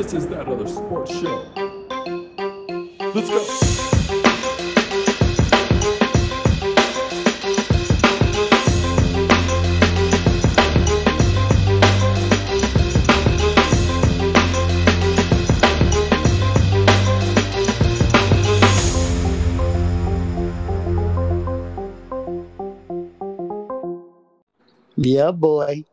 This is that other sports show. Let's go. Yeah, boy.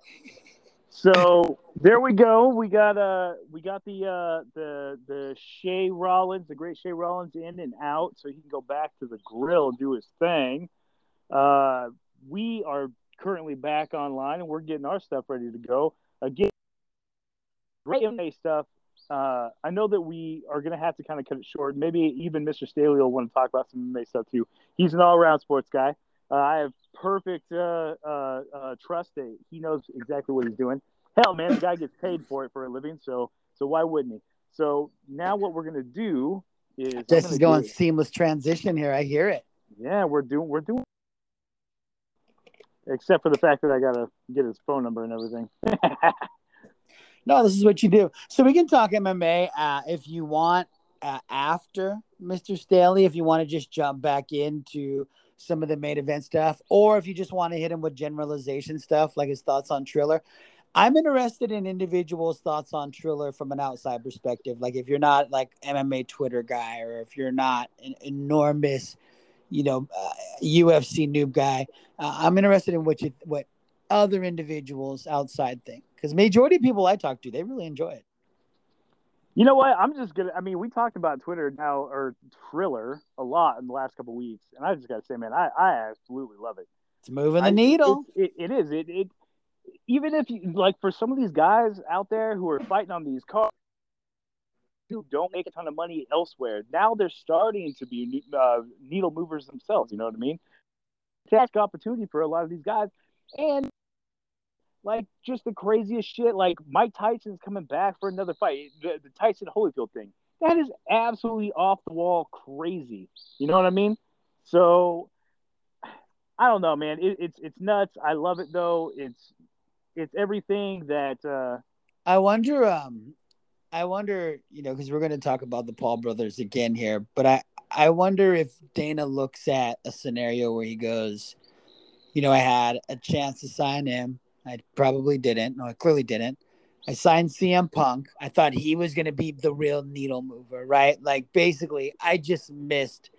So there we go. We got uh we got the uh the the Shea Rollins, the great Shea Rollins in and out, so he can go back to the grill and do his thing. Uh we are currently back online and we're getting our stuff ready to go. Again, great MMA stuff. Uh, I know that we are going to have to kind of cut it short. Maybe even Mr. Staley will want to talk about some MMA stuff too. He's an all-around sports guy. Uh, I have perfect uh, uh, uh, trust that he knows exactly what he's doing. Hell, man, the guy gets paid for it for a living, so so why wouldn't he? So now what we're gonna do is This is going seamless transition here. I hear it. yeah, we're doing we're doing. Except for the fact that I gotta get his phone number and everything. No, this is what you do. So we can talk MMA uh, if you want uh, after Mr. Staley, if you want to just jump back into some of the main event stuff, or if you just want to hit him with generalization stuff like his thoughts on Triller. I'm interested in individuals' thoughts on Triller from an outside perspective. Like if you're not like MMA Twitter guy, or if you're not an enormous, you know, uh, UFC noob guy, uh, I'm interested in what you what other individuals outside think because majority of people I talk to they really enjoy it. You know what? I'm just gonna. I mean, we talked about Twitter now or Triller a lot in the last couple weeks, and I just gotta say, man, I, I absolutely love it. It's moving the I- needle. It, it, it is. It, it even if you like for some of these guys out there who are fighting on these cars who don't make a ton of money elsewhere, now they're starting to be uh, needle movers themselves. You know what I mean? Task opportunity for a lot of these guys, and like just the craziest shit. Like Mike Tyson's coming back for another fight. The, the Tyson Holyfield thing. That is absolutely off the wall crazy. You know what I mean? So I don't know, man. It, it's it's nuts. I love it though. It's it's everything that uh, I wonder. Um, I wonder. You know, because we're going to talk about the Paul brothers again here, but I I wonder if Dana looks at a scenario where he goes, you know, I had a chance to sign him. I probably didn't. No, I clearly didn't. I signed CM Punk. I thought he was going to be the real needle mover, right? Like basically, I just missed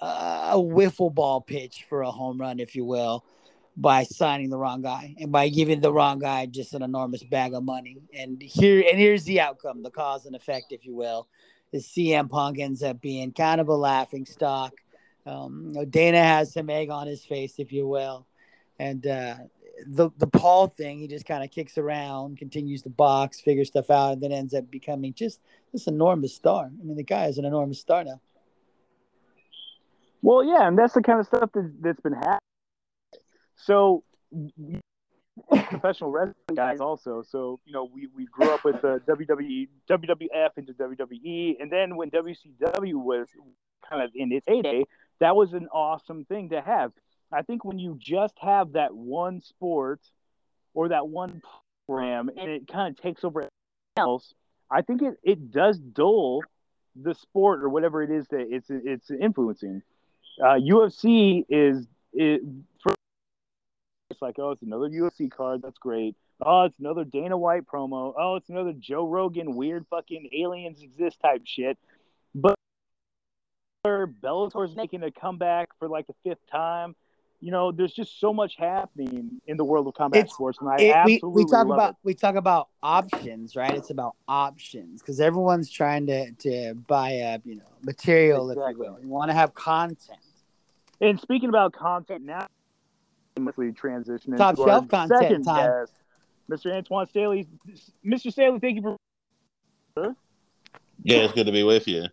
uh, a wiffle ball pitch for a home run, if you will, by signing the wrong guy and by giving the wrong guy just an enormous bag of money. And here and here's the outcome, the cause and effect, if you will, is CM Punk ends up being kind of a laughing stock. Um, Dana has some egg on his face, if you will, and uh, the the Paul thing, he just kind of kicks around, continues to box, figure stuff out, and then ends up becoming just this enormous star. I mean, the guy is an enormous star now. well, yeah, and that's the kind of stuff that, that's been happening. So professional wrestling guys also. So you know, we, we grew up with the WWE, WWF into WWE, and then when WCW was kind of in its heyday, that was an awesome thing to have. I think when you just have that one sport or that one program and it kind of takes over else, I think it, it does dull the sport or whatever it is that it's it's influencing. Uh, UFC is it it's like oh it's another UFC card that's great. Oh it's another Dana White promo. Oh it's another Joe Rogan weird fucking aliens exist type shit. But Bellator's making a comeback for like the fifth time. You know, there's just so much happening in the world of combat It's- sports, and I It- absolutely we talk love about it. we talk about options, right? It's about options because everyone's trying to to buy up, you know, material, if you will. You want to have content. And speaking about content now, seamlessly transition Top into our shelf content second time. guest, Mr. Antwan Staley. Mr. Staley, thank you for. Yeah, it's good to be with you.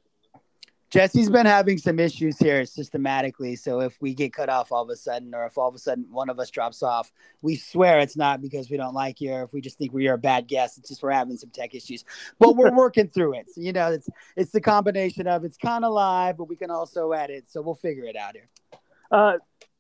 Jesse's been having some issues here systematically. So if we get cut off all of a sudden, or if all of a sudden one of us drops off, we swear it's not because we don't like you, or if we just think we are a bad guest. It's just we're having some tech issues, but we're working through it. So, you know, it's it's the combination of it's kind of live, but we can also edit. So we'll figure it out here. Uh,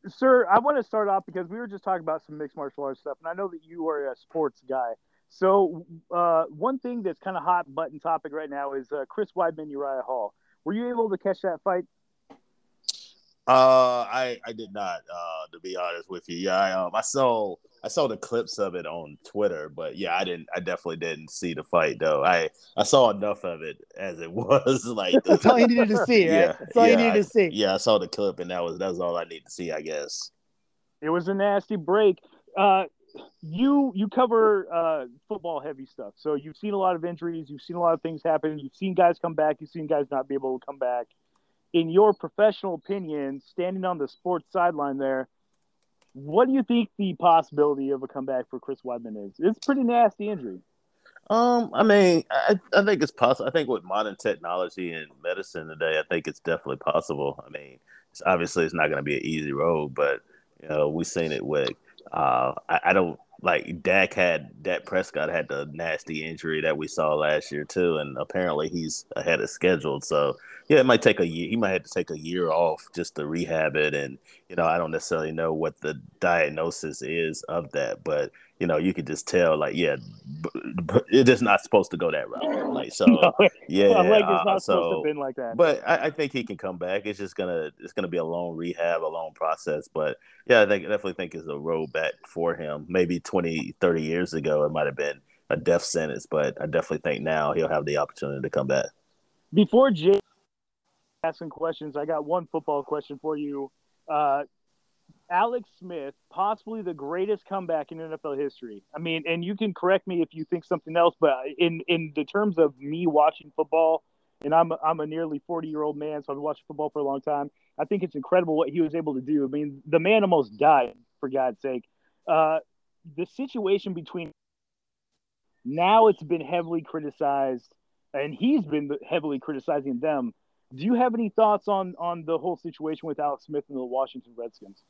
sir, I want to start off because we were just talking about some mixed martial arts stuff, and I know that you are a sports guy. So uh, one thing that's kind of hot button topic right now is uh, Chris Weidman, Uriah Hall. Were you able to catch that fight? Uh, I I did not. Uh, to be honest with you, yeah, I um I saw I saw the clips of it on Twitter, but yeah, I didn't. I definitely didn't see the fight though. I I saw enough of it as it was. Like That's all you needed to see, right? Yeah, That's all you yeah, needed to see. yeah, I saw the clip, and that was that was all I need to see, I guess. It was a nasty break. Uh, you you cover uh, football heavy stuff, so you've seen a lot of injuries, you've seen a lot of things happen, you've seen guys come back, you've seen guys not be able to come back. In your professional opinion, standing on the sports sideline there, what do you think the possibility of a comeback for Chris Weidman is? It's pretty nasty injury. Um, I mean, I, I think it's possible. I think with modern technology and medicine today, I think it's definitely possible. I mean, it's, obviously it's not going to be an easy road, but you know we've seen it with. Uh, I, I don't like Dak had Dak Prescott had the nasty injury that we saw last year too, and apparently he's ahead of schedule. So yeah, it might take a year. He might have to take a year off just to rehab it, and you know I don't necessarily know what the diagnosis is of that, but you know you could just tell like yeah, it's just not supposed to go that route. Like so, yeah. My leg is uh, not supposed to so been like that. but I, I think he can come back. It's just gonna it's gonna be a long rehab, a long process. But yeah, I think I definitely think it's a road back for him. Maybe 20, 30 years ago it might have been a death sentence, but I definitely think now he'll have the opportunity to come back. Before Jay asking questions, I got one football question for you. Uh, Alex Smith, possibly the greatest comeback in NFL history. I mean, and you can correct me if you think something else, but in in the terms of me watching football, and I'm I'm a nearly 40 year old man, so I've been watching football for a long time. I think it's incredible what he was able to do. I mean, the man almost died for God's sake. Uh, the situation between now it's been heavily criticized, and he's been heavily criticizing them. Do you have any thoughts on on the whole situation with Alex Smith and the Washington Redskins?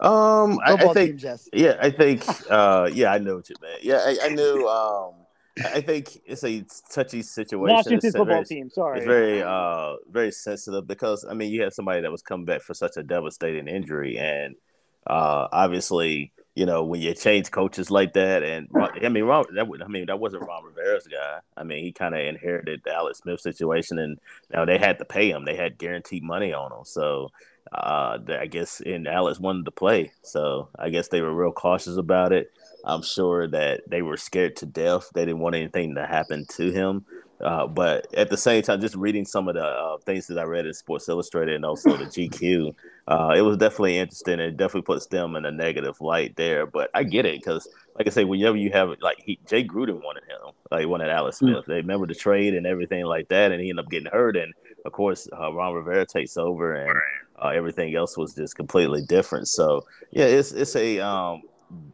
Um, I, I think team, yeah, I think uh, yeah, I know what you meant. Yeah, I, I knew. Um, I think it's a touchy situation. Washington It's football very- team. Sorry. It's very uh very sensitive because I mean you had somebody that was coming back for such a devastating injury and uh obviously you know when you change coaches like that and I mean Ron, that would- I mean that wasn't Ron Rivera's guy. I mean he kind of inherited the Alex Smith situation and now they had to pay him. They had guaranteed money on him. So uh I guess and Alex wanted to play. So I guess they were real cautious about it. I'm sure that they were scared to death. They didn't want anything to happen to him. Uh, but at the same time, just reading some of the uh, things that I read in Sports Illustrated and also the GQ, uh, it was definitely interesting. It definitely puts them in a negative light there. But I get it because, like I say, whenever you have like he, Jay Gruden wanted him, like he wanted Alex Smith. They remember the trade and everything like that, and he ended up getting hurt. And of course, uh, Ron Rivera takes over, and uh, everything else was just completely different. So yeah, it's it's a um,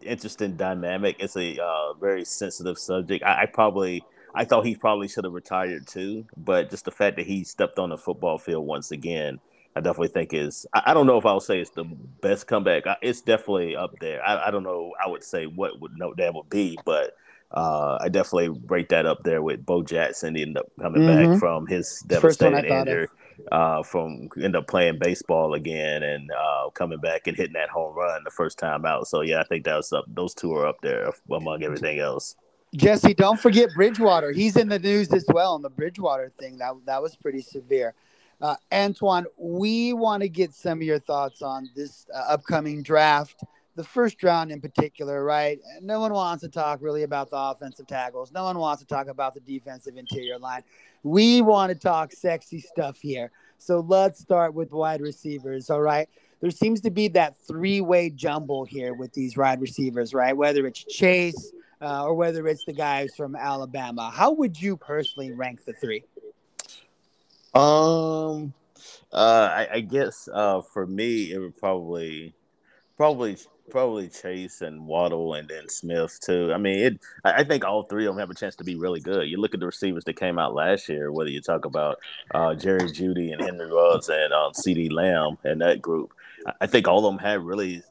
interesting dynamic. It's a uh, very sensitive subject. I, I probably I thought he probably should have retired too, but just the fact that he stepped on the football field once again, I definitely think is. I, I don't know if I would say it's the best comeback. I, it's definitely up there. I, I don't know. I would say what would no that would be, but. Uh, I definitely rate that up there with Bo Jackson. He ended up coming Mhm. back from his First one I devastating injury uh, from end up playing baseball again and uh, coming back and hitting that home run the first time out. So yeah, I think that was up. Those two are up there among everything else. Jesse, don't forget Bridgewater. He's in the news as well on the Bridgewater thing. That that was pretty severe. Uh, Antwan, we want to get some of your thoughts on this uh, upcoming draft, the first round in particular, right? No one wants to talk really about the offensive tackles. No one wants to talk about the defensive interior line. We want to talk sexy stuff here. So let's start with wide receivers. All right. There seems to be that three way jumble here with these wide receivers, right? Whether it's Chase, uh, or whether it's the guys from Alabama. How would you personally rank the three? Um, uh, I, I guess uh, for me, it would probably, probably, probably Chase and Waddle and then Smith too. I mean, it. I think all three of them have a chance to be really good. You look at the receivers that came out last year. Whether you talk about uh, Jerry Jeudy and Henry Ruggs and um, CeeDee Lamb and that group, I- think all of them had really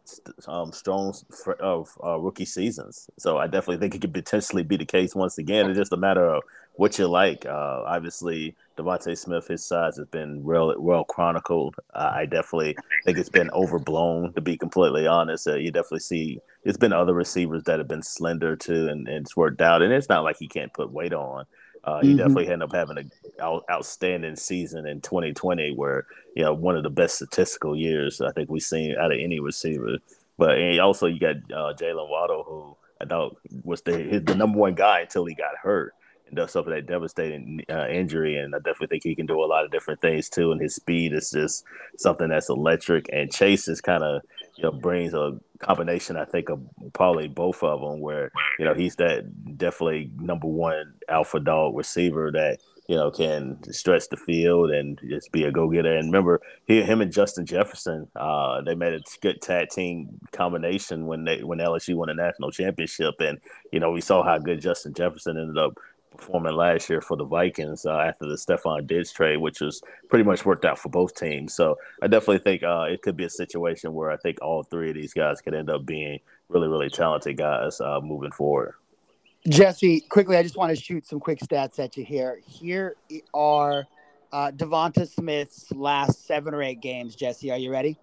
um, strong of uh, rookie seasons. So I definitely think it could potentially be the case once again. It's just a matter of what you like. Uh, obviously, DeVonta Smith, his size has been real well chronicled. Uh, I definitely think it's been overblown, to be completely honest. Uh, you definitely see it's been other receivers that have been slender too, and, and it's worked out. And it's not like he can't put weight on. Uh, he mm-hmm. definitely ended up having an out, outstanding season in 2020, where you know one of the best statistical years I think we've seen out of any receiver. But also you got uh, Jaylen Waddle, who I thought was the the number one guy until he got hurt and does suffer that devastating uh, injury. And I definitely think he can do a lot of different things too. And his speed is just something that's electric. And Chase is kind of you know brings a combination I think of probably both of them where you know he's that definitely number one alpha dog receiver that you know can stretch the field and just be a go getter. And remember, he, him and Justin Jefferson, uh, they made a good tag team combination when they when LSU won a national championship. And you know we saw how good Justin Jefferson ended up performing last year for the Vikings uh, after the Stefon Diggs trade, which was pretty much worked out for both teams. So I definitely think uh, it could be a situation where I think all three of these guys could end up being really, really talented guys uh, moving forward. Jesse, quickly, I just want to shoot some quick stats at you here. Here are uh, Devonta Smith's last seven or eight games. Jesse, are you ready?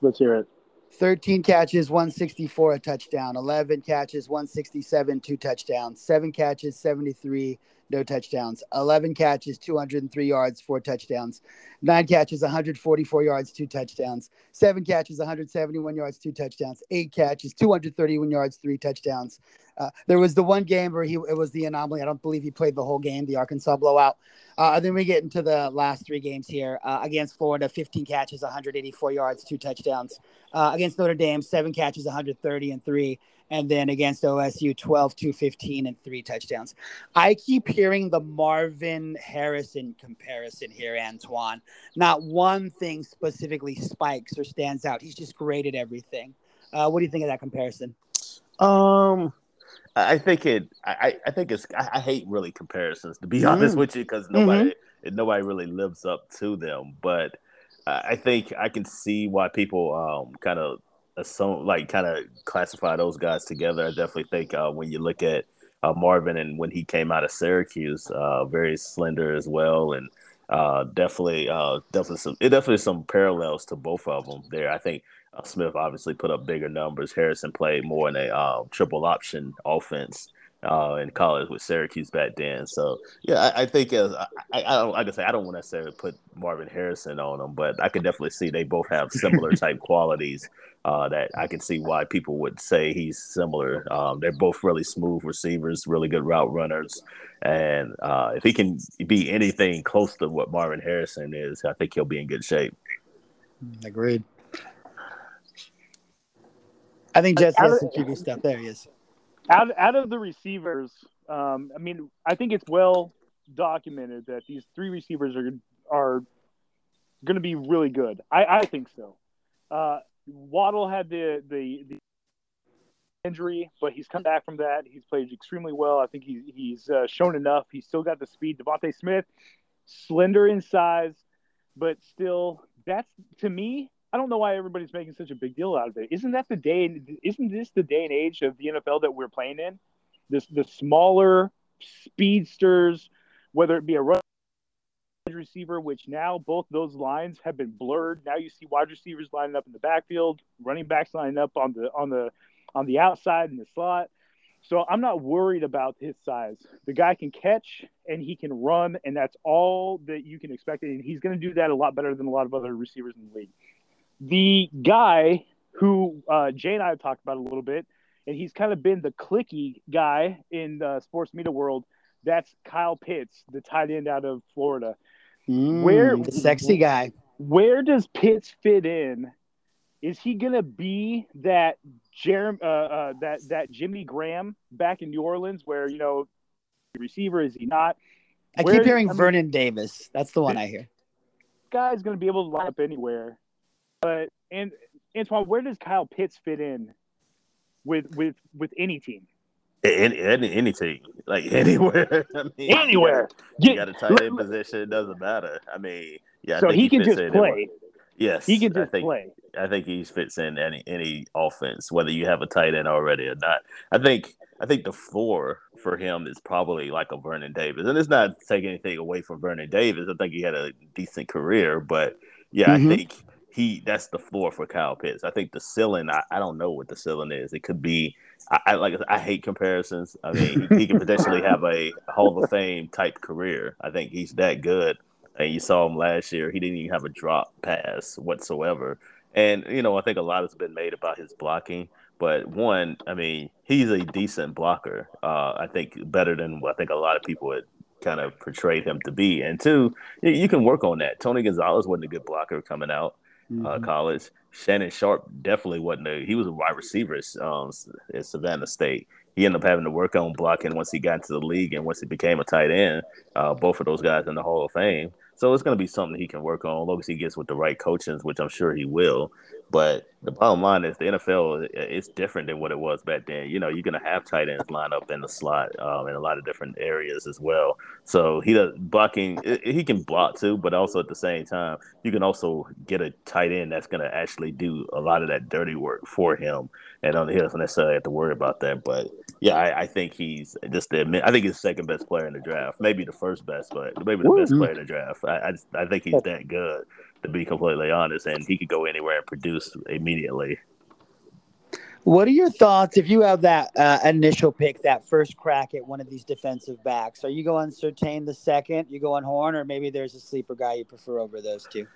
Let's hear it. 13 catches, 164, a touchdown. 11 catches, 167, two touchdowns. Seven catches, 73, no touchdowns. 11 catches, 203 yards, four touchdowns. Nine catches, 144 yards, two touchdowns. Seven catches, 171 yards, two touchdowns. Eight catches, 231 yards, three touchdowns. Uh, there was the one game where he it was the anomaly. I don't believe he played the whole game, the Arkansas blowout. Uh, then we get into the last three games here uh, against Florida: 15 catches, 184 yards, two touchdowns. Uh, against Notre Dame, seven catches, 130 and three, and then against OSU, 12, 215 and three touchdowns. I keep hearing the Marvin Harrison comparison here, Antwan. Not one thing specifically spikes or stands out. He's just great at everything. Uh, what do you think of that comparison? Um, I think it. I, I think it's. I, I hate really comparisons to be mm. honest with you because nobody mm-hmm. nobody really lives up to them. But I think I can see why people um, kind of assume like kind of classify those guys together. I definitely think uh, when you look at uh, Marvin and when he came out of Syracuse, uh, very slender as well, and uh, definitely uh, definitely some it definitely some parallels to both of them there. I think uh, Smith obviously put up bigger numbers. Harrison played more in a uh, triple option offense uh, in college with Syracuse back then. So yeah, I, I think as I, I, I, don't like I say I don't want to necessarily put Marvin Harrison on them, but I can definitely see they both have similar type qualities uh, that I can see why people would say he's similar. Um, they're both really smooth receivers, really good route runners, and uh, if he can be anything close to what Marvin Harrison is, I think he'll be in good shape. Agreed. I think Jesse has some QB stuff. There he is. Out out of the receivers, um, I mean, I think it's well documented that these three receivers are are going to be really good. I, I think so. Uh, Waddle had the, the, the injury, but he's come back from that. He's played extremely well. I think he, he's uh, shown enough. He's still got the speed. DeVonta Smith, slender in size, but still, that's to me I don't know why everybody's making such a big deal out of it. Isn't that the day? Isn't this the day and age of the NFL that we're playing in? This the smaller speedsters, whether it be a run receiver, which now both those lines have been blurred. Now you see wide receivers lining up in the backfield, running backs lining up on the on the on the outside in the slot. So I'm not worried about his size. The guy can catch and he can run, and that's all that you can expect. And he's going to do that a lot better than a lot of other receivers in the league the guy who uh, Jay and I have talked about a little bit, and he's kind of been the clicky guy in the sports media world. That's Kyle Pitts, the tight end out of Florida. Mm, where the sexy guy? Where does Pitts fit in? Is he gonna be that Jerem, uh, uh, that that Jimmy Graham back in New Orleans, where you know receiver is he not? I where keep hearing I mean, Vernon Davis. That's the one I hear. Guy's gonna be able to line up anywhere. But and Antwan, where does Kyle Pitts fit in with with with any team? Any, any, any team, like anywhere. I mean, anywhere. You, got a tight end position. It doesn't matter. I mean, yeah. So he, he can just play. Yes, he can just I think, play. I think he fits in any any offense, whether you have a tight end already or not. I think I think the floor for him is probably like a Vernon Davis, and it's not taking anything away from Vernon Davis. I think he had a decent career, but yeah, mm-hmm. I think he that's the floor for Kyle Pitts. I think the ceiling, I, I don't know what the ceiling is. It could be I, I like I hate comparisons. I mean, he, he can potentially have a Hall of Fame type career. I think he's that good. And you saw him last year; he didn't even have a drop pass whatsoever. And you know, I think a lot has been made about his blocking. But one, I mean, he's a decent blocker. Uh, I think better than I think a lot of people would kind of portrayed him to be. And two, you, you can work on that. Tony Gonzalez wasn't a good blocker coming out mm-hmm. uh, college. Shannon Sharpe definitely wasn't a. He was a wide receiver at, um, at Savannah State. He ended up having to work on blocking once he got into the league and once he became a tight end. Uh, both of those guys in the Hall of Fame. So it's going to be something he can work on, as long as he gets with the right coaches, which I'm sure he will. But the bottom line is the NFL is different than what it was back then. You know, you're going to have tight ends line up in the slot um, in a lot of different areas as well. So he does blocking. He can block too, but also at the same time, you can also get a tight end that's going to actually do a lot of that dirty work for him, and he doesn't necessarily have to worry about that. But yeah, I, I think he's just the. I think he's the second best player in the draft, maybe the first best, but maybe the Woo. best player in the draft. I, I, I think he's that good to be completely honest, and he could go anywhere and produce immediately. What are your thoughts if you have that uh, initial pick, that first crack at one of these defensive backs? Are you going Surtain the second? You going Horn, or maybe there's a sleeper guy you prefer over those two?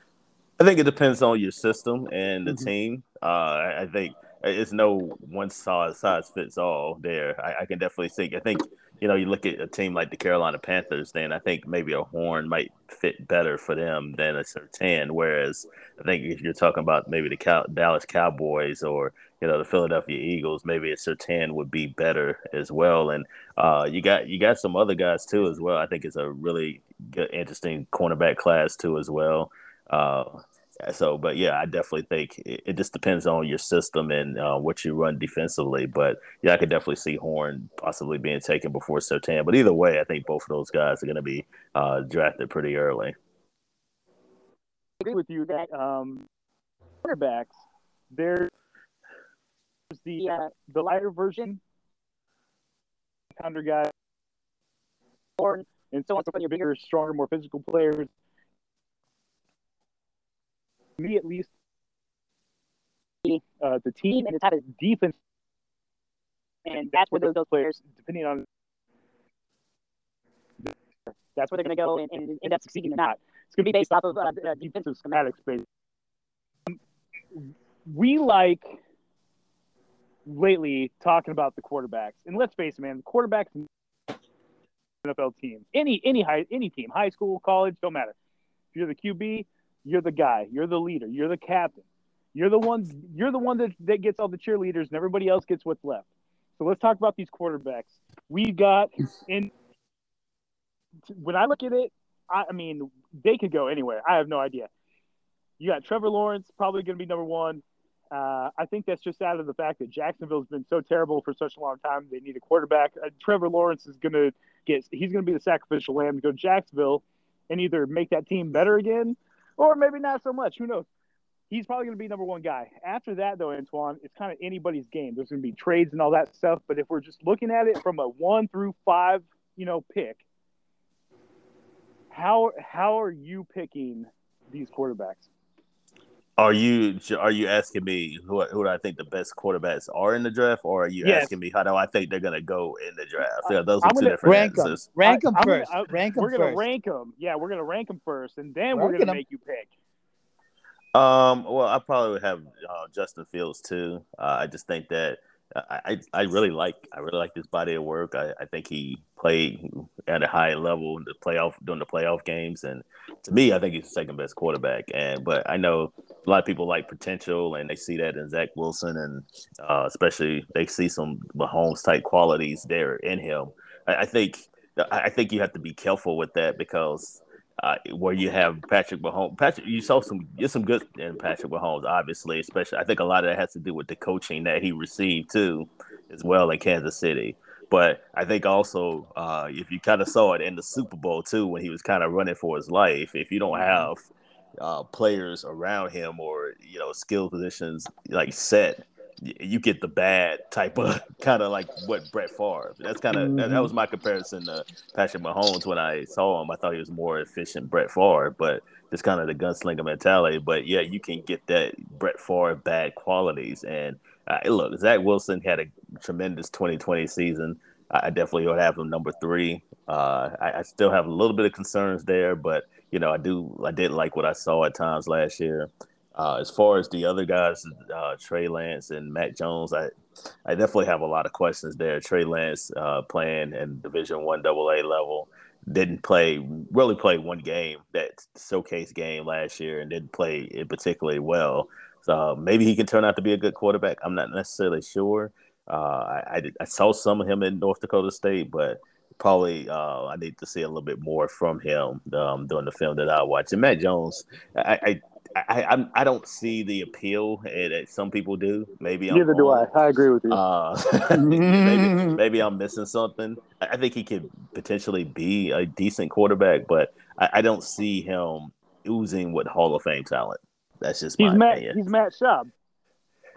I think it depends on your system and the mm-hmm. team. Uh, I think it's no one size size fits all there. I, I, can definitely think. I think you know you look at a team like the Carolina Panthers, then I think maybe a horn might fit better for them than a Surtain. Whereas I think if you're talking about maybe the Dallas Cowboys or you know the Philadelphia Eagles, maybe a Surtain would be better as well. And uh, you got you got some other guys too as well. I think it's a really good, interesting cornerback class too as well. Uh, so, but yeah, I definitely think it, it just depends on your system and uh, what you run defensively. But yeah, I could definitely see Horn possibly being taken before Surtain. But either way, I think both of those guys are going to be uh, drafted pretty early. I agree with you that um, quarterbacks, there's the uh, the lighter version, pounder guy, Horn, and so on. So your bigger, stronger, more physical players me at least, uh, the team and the type of defense, and that's where those, those players, depending on, that's where they're going to go and, and, end up succeeding or not. It's going to be based off of uh, defensive schematics. Based. We like lately talking about the quarterbacks, and let's face it, man, the quarterbacks NFL team, any any high any team, high school, college, don't matter. If you're the QB, you're the guy. You're the leader. You're the captain. You're the ones You're the one that, that gets all the cheerleaders, and everybody else gets what's left. So let's talk about these quarterbacks. We got in. When I look at it, I, I mean, they could go anywhere. I have no idea. You got Trevor Lawrence, probably going to be number one. Uh, I think that's just out of the fact that Jacksonville's been so terrible for such a long time. They need a quarterback. Uh, Trevor Lawrence is going to get. He's going to be the sacrificial lamb to go to Jacksonville and either make that team better again or maybe not so much. Who knows? He's probably going to be number one guy. After that, though, Antwan, it's kind of anybody's game. There's going to be trades and all that stuff. But if we're just looking at it from a one through five, you know, pick, how how are you picking these quarterbacks? Are you are you asking me who who do I think the best quarterbacks are in the draft, or are you yes. asking me how do I think they're going to go in the draft? Yeah, those are I'm two different rank answers. Them. Rank them first. Gonna, rank them we're going to rank them. Yeah, we're going to rank them first, and then we're going to make you pick. Um. Well, I probably would have uh, Justin Fields too. Uh, I just think that I, I really like I really like this body of work. I, I think he played at a high level in the playoff during the playoff games, and to me, I think he's the second best quarterback. And but I know a lot of people like potential, and they see that in Zach Wilson, and uh, especially they see some Mahomes type qualities there in him. I, I think I think you have to be careful with that because uh, where you have Patrick Mahomes. Patrick, you saw some get some good in Patrick Mahomes, obviously. Especially, I think a lot of that has to do with the coaching that he received too, as well in Kansas City. But I think also, uh, if you kind of saw it in the Super Bowl too, when he was kind of running for his life, if you don't have uh, players around him or you know skill positions like set you get the bad type of kind of like what Brett Favre. That's kind of that, that, was my comparison to Patrick Mahomes when I saw him. I thought he was more efficient Brett Favre, but just kind of the gunslinger mentality. But yeah, you can get that Brett Favre bad qualities. And uh, look, Zach Wilson had a tremendous 2020 season. I definitely would have him number three. Uh, I, I, still have a little bit of concerns there, but you know, I do I did like what I saw at times last year. Uh, as far as the other guys, uh, Trey Lance and Mac Jones, I I definitely have a lot of questions there. Trey Lance uh, playing in Division One Double A level didn't play really play one game that showcase game last year and didn't play it particularly well. So maybe he can turn out to be a good quarterback. I'm not necessarily sure. Uh, I, I, I, saw some of him in North Dakota State, but probably uh, I need to see a little bit more from him um, during the film that I watched. And Mac Jones, I, I I, I I don't see the appeal that some people do. Maybe I'm neither wrong. do I. I agree with you. Uh, maybe, maybe, I'm missing something. I think he could potentially be a decent quarterback, but I, I don't see him oozing with Hall of Fame talent. That's just he's Matt. Opinion. He's Matt Schaub.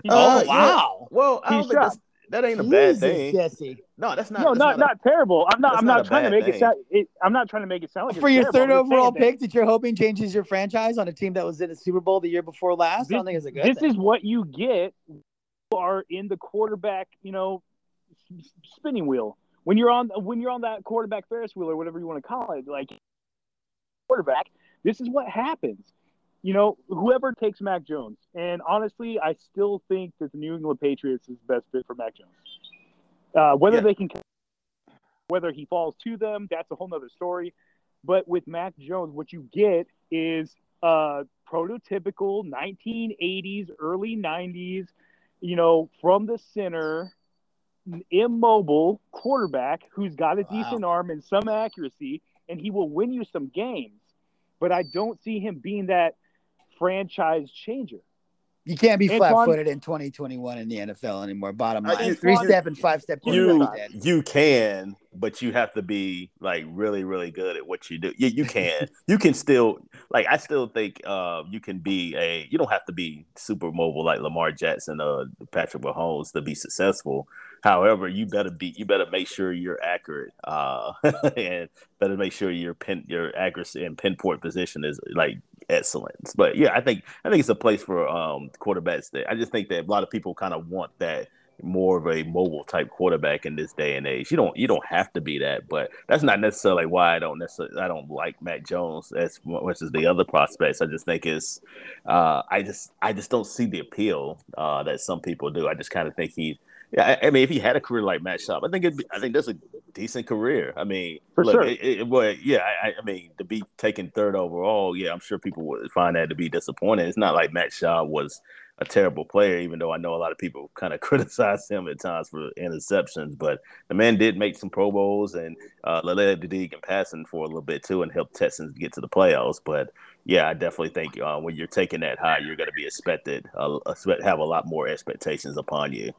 oh wow! Yeah. Well, I don't he's that ain't a Jesus, bad thing. Jesse. No, that's not. No, not not, not, terrible. I'm not. I'm not, not trying to make thing. it sound. It, I'm not trying to make it sound like for your terrible. third overall pick that you're hoping changes your franchise on a team that was in the Super Bowl the year before last. This, I don't think it's a good. This thing. is what you get. Are in the quarterback, you know, spinning wheel when you're on when you're on that quarterback Ferris wheel or whatever you want to call it, like quarterback. This is what happens you know, whoever takes Mac Jones, and honestly, I still think that the New England Patriots is the best fit for Mac Jones. Uh, whether yeah. they can, whether he falls to them, that's a whole nother story. But with Mac Jones, what you get is a prototypical 1980s, early 90s, you know, from the center, immobile quarterback who's got a wow. decent arm and some accuracy, and he will win you some games. But I don't see him being that franchise changer. You can't be flat footed in 2021 in the NFL anymore. Bottom line, uh, three step and five step. You you can, but you have to be like really really good at what you do. You, you can you can still like I still think uh, you can be a you don't have to be super mobile like Lamar Jackson or Patrick Mahomes to be successful. However, you better be you better make sure you're accurate uh, and better make sure your pin your accuracy and pinpoint position is like excellence. But yeah, I think I think it's a place for um, quarterbacks. That I just think that a lot of people kind of want that more of a mobile type quarterback in this day and age. You don't you don't have to be that, but that's not necessarily why I don't necessarily I don't like Mac Jones as much as the other prospects. I just think it's uh, I just I just don't see the appeal uh, that some people do. I just kind of think he yeah, I, I, mean, if he had a career like Matt Schaub, I think it'd I think that's a decent career. I mean, for look, sure. It, it, but yeah, I, I, mean, to be taken third overall, yeah, I'm sure people would find that to be disappointing. It's not like Matt Schaub was a terrible player, even though I know a lot of people kind of criticize him at times for interceptions. But the man did make some Pro Bowls and uh, led the league in passing for a little bit too, and helped Texans get to the playoffs. But yeah, I definitely think uh, when you're taking that high, you're going to be expected, uh, have a lot more expectations upon you.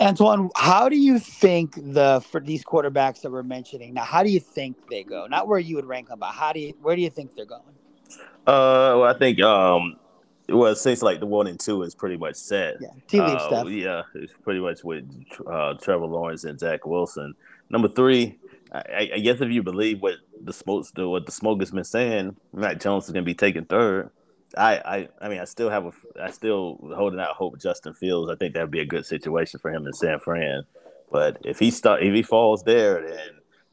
Antwan, how do you think the for these quarterbacks that we're mentioning now? How do you think they go? Not where you would rank them, but how do you where do you think they're going? Uh, well, I think um, well, seems like the one and two is pretty much set. Yeah, tea leaf uh, stuff. Yeah, it's pretty much with uh, Trevor Lawrence and Zach Wilson. Number three, I, I guess if you believe what the smoke, what the smoke has been saying, Mac Jones is going to be taken third. I, I, I mean, I still have a, I still holding out hope. Justin Fields, I think that'd be a good situation for him in San Fran. But if he start, if he falls there, then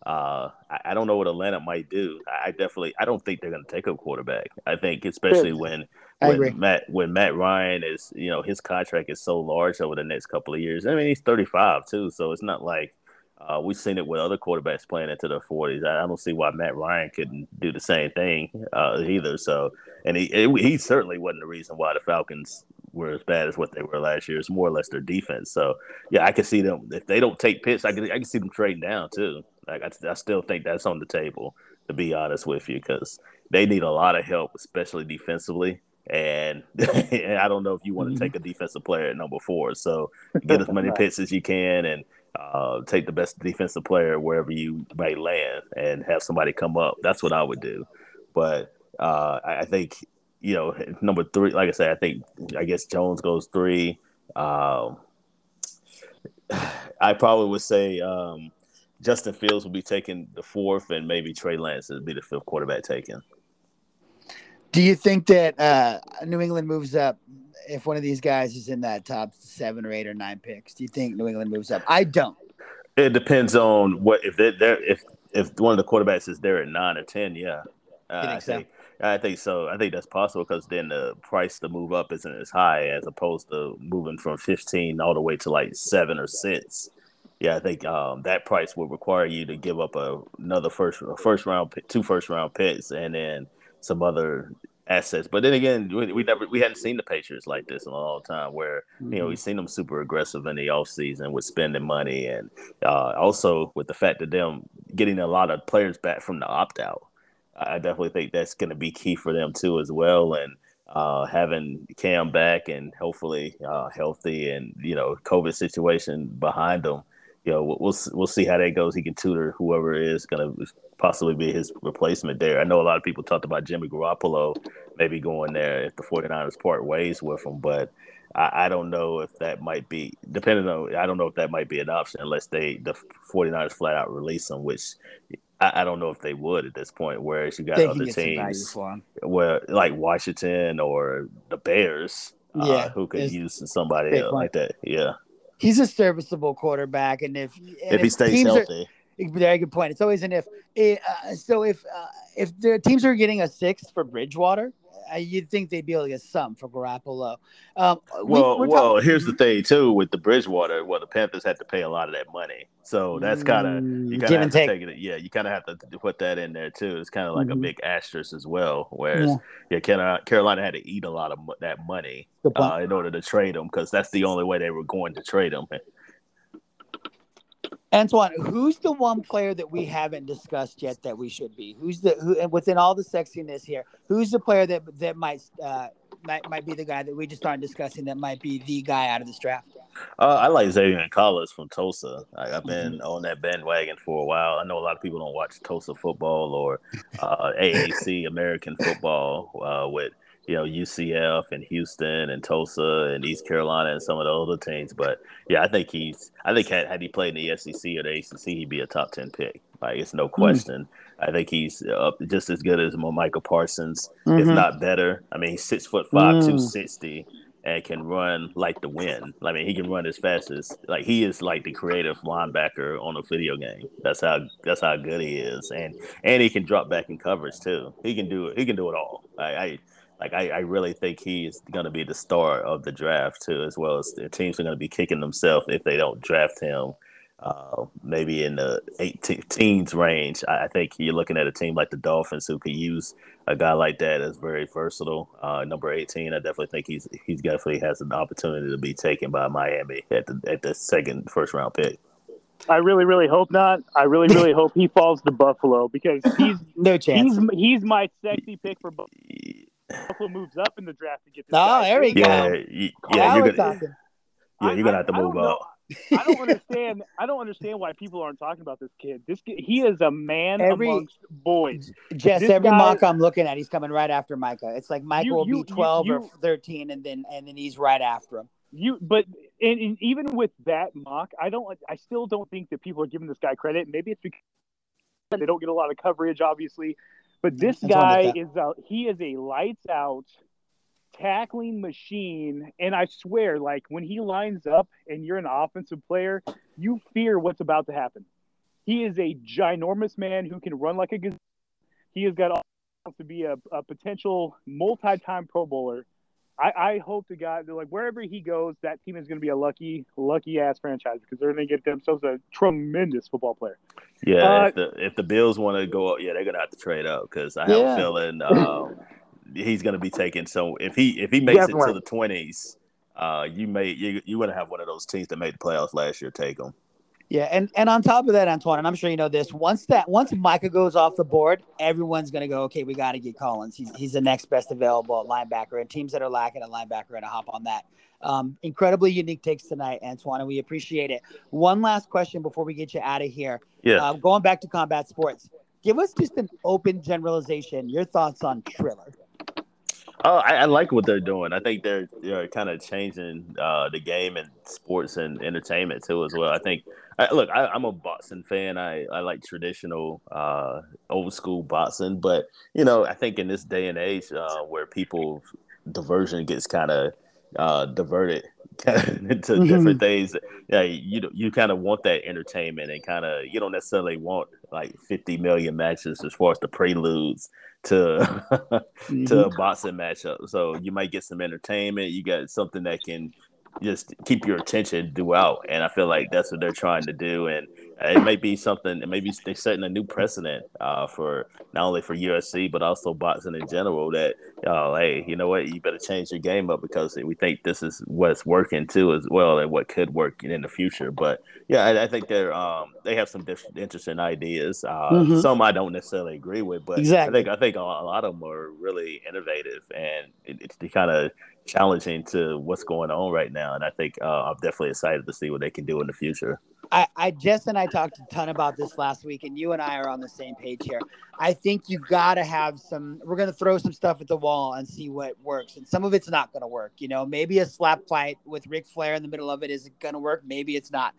uh, I, I, don't know what Atlanta might do. I, I definitely, I don't think they're going to take a quarterback. I think, especially when, when Matt, when Matt Ryan is, you know, his contract is so large over the next couple of years. I mean, he's 35 too, so it's not like uh, we've seen it with other quarterbacks playing into their 40s. I, I, don't see why Matt Ryan couldn't do the same thing uh, either. So, and he it, he certainly wasn't the reason why the Falcons were as bad as what they were last year. It's more or less their defense. So, yeah, I can see them if they don't take Pitts. I can I can see them trading down too. Like I, I still think that's on the table to be honest with you because they need a lot of help, especially defensively. And, and I don't know if you want to mm-hmm. take a defensive player at number four. So get as many picks as you can and uh, take the best defensive player wherever you might land and have somebody come up. That's what I would do. But uh, I think you know number three, like I said, I think I guess Jones goes three. Um, I probably would say um, Justin Fields will be taking the fourth, and maybe Trey Lance would be the fifth quarterback taken. Do you think that uh, New England moves up if one of these guys is in that top seven or eight or nine picks? Do you think New England moves up? I don't. It depends on what if they're, they're if if one of the quarterbacks is there at nine or ten. Yeah, uh, think I so? think I think so. I think that's possible because then the price to move up isn't as high as opposed to moving from fifteen all the way to like seven or six. Yeah, I think um, that price would require you to give up a, another first a first round two first round picks, and then some other assets. But then again, we, we never we hadn't seen the Patriots like this in a long time, where you know we've seen them super aggressive in the offseason with spending money, and uh, also with the fact that them getting a lot of players back from the opt out. I definitely think that's going to be key for them too as well, and uh, having Cam back and hopefully uh, healthy, and you know COVID situation behind them. You know, we'll, we'll see how that goes. He can tutor whoever is going to possibly be his replacement there. I know a lot of people talked about Jimmy Garoppolo maybe going there if the 49ers part ways with him, but I, I don't know if that might be depending on I don't know if that might be an option unless they the 49ers flat out release him, which I, I don't know if they would at this point. Whereas you got other get some value teams where like Washington or the Bears, Yeah, uh, who could use somebody big else one. like that. Yeah, He's a serviceable quarterback, and if and if he stays teams are- healthy. Very good point. It's always an if. Eh, uh, so if uh, if the teams are getting a sixth for Bridgewater, uh, you'd think they'd be able to get some for Garoppolo. Um, we- Well, we're well, talking- here's the thing too with the Bridgewater. Well, the Panthers had to pay a lot of that money, so that's kind of Mm, you kind of and have to take. it. Yeah, you kind of have to put that in there too. It's kind of like a Mhm. big asterisk as well. Whereas, Yeah. yeah, Carolina, had to eat a lot of that money uh, in order to trade them because that's the only way they were going to trade him. Antwan, who's the one player that we haven't discussed yet that we should be? Who's the who and within all the sexiness here? Who's the player that that might uh, might might be the guy that we just aren't discussing that might be the guy out of this draft? Uh, I like Zaven Collins from Tulsa. I, I've been Mm-hmm. on that bandwagon for a while. I know a lot of people don't watch Tulsa football or uh, AAC American football uh, with you know UCF and Houston and Tulsa and East Carolina and some of the other teams. But yeah, I think he's. I think had, had he played in the SEC or the ACC, he'd be a top ten pick. Like it's Hmm. no question. I think he's uh, just as good as Micah Parsons, if Mhm. not better. I mean, he's six foot five, Mm. two sixty and can run like the wind. I mean, he can run as fast as like he is like the creative linebacker on a video game. That's how that's how good he is, and and he can drop back in coverage too. He can do it. He can do it all. I, I like I, I really think he is going to be the star of the draft too, as well as the teams are going to be kicking themselves if they don't draft him. Uh, maybe in the 18 teens range. I, I think you're looking at a team like the Dolphins who could use a guy like that is very versatile. Uh, number 18, I definitely think he's he's definitely has an opportunity to be taken by Miami at the at the second first round pick. I really, really hope not. I really, really hope he falls to Buffalo because he's No chance. he's he's my sexy pick for Buffalo. Buffalo moves up in the draft to get this Oh, guy. there we go. Yeah, y- now yeah, you're gonna yeah, you're gonna have to I move don't up. I don't understand. I don't understand why people aren't talking about this kid. This kid, he is a man Every- amongst boys. Jess, This every guy- mock I'm looking at, he's coming right after Micah. It's like Micah You- will you- be you- 12 or 13, and then and then he's right after him. You, but and, and even with that mock, I don't. I still don't think that people are giving this guy credit. Maybe it's because they don't get a lot of coverage, obviously. But this That's guy is a he is a lights out tackling machine, and I swear, like when he lines up and you're an offensive player, you fear what's about to happen. He is a ginormous man who can run like a gazelle. He has got all to be a, a potential multi-time Pro Bowler. I, I hope to God that like wherever he goes, that team is going to be a lucky, lucky ass franchise because they're going to get themselves a tremendous football player. Yeah, Uh, if the if the Bills want to go up, yeah, they're gonna have to trade up because I have Yeah. a feeling um, he's gonna be taking. So if he if he makes it to the twenties, uh, you may you you gonna have one of those teams that made the playoffs last year take him. Yeah, and and on top of that, Antwan, and I'm sure you know this. Once that once Micah goes off the board, everyone's gonna go. Okay, we got to get Collins. He's he's the next best available linebacker, and teams that are lacking a linebacker are gonna hop on that. Um, incredibly unique takes tonight, Antwan, and we appreciate it. One last question before we get you out of here. Yeah, Um, going back to combat sports, give us just an open generalization. Your thoughts on Triller? Oh, I, I, like what they're doing. I think they're they're kind of changing uh, the game and sports and entertainment too as well. I think. I, look, I, am a boxing fan. I, I like traditional, uh, old school boxing, but you know, I think in this day and age uh, where people diversion gets kind of uh, diverted into mm-hmm. different things. Yeah, you you kind of want that entertainment and kind of you don't necessarily want like 50 million matches as far as the preludes to mm-hmm. to a boxing matchup. So you might get some entertainment. You got something that can just keep your attention throughout. And I feel like that's what they're trying to do. And it may be something. Maybe they're setting a new precedent uh, for not only for UFC but also boxing in general. That oh, hey, you know what? You better change your game up because we think this is what's working too as well, and what could work in the future. But yeah, I, I think they're um, they have some interesting ideas. Uh, mm-hmm. Some I don't necessarily agree with, but exactly. I think I think a lot of them are really innovative and it, it's kind of challenging to what's going on right now. And I think uh, I'm definitely excited to see what they can do in the future. I, I Jess and I talked a ton about this last week, and you and I are on the same page here. I think you got to have some. We're gonna throw some stuff at the wall and see what works, and some of it's not gonna work. You know, maybe a slap fight with Ric Flair in the middle of it is gonna work. Maybe it's not.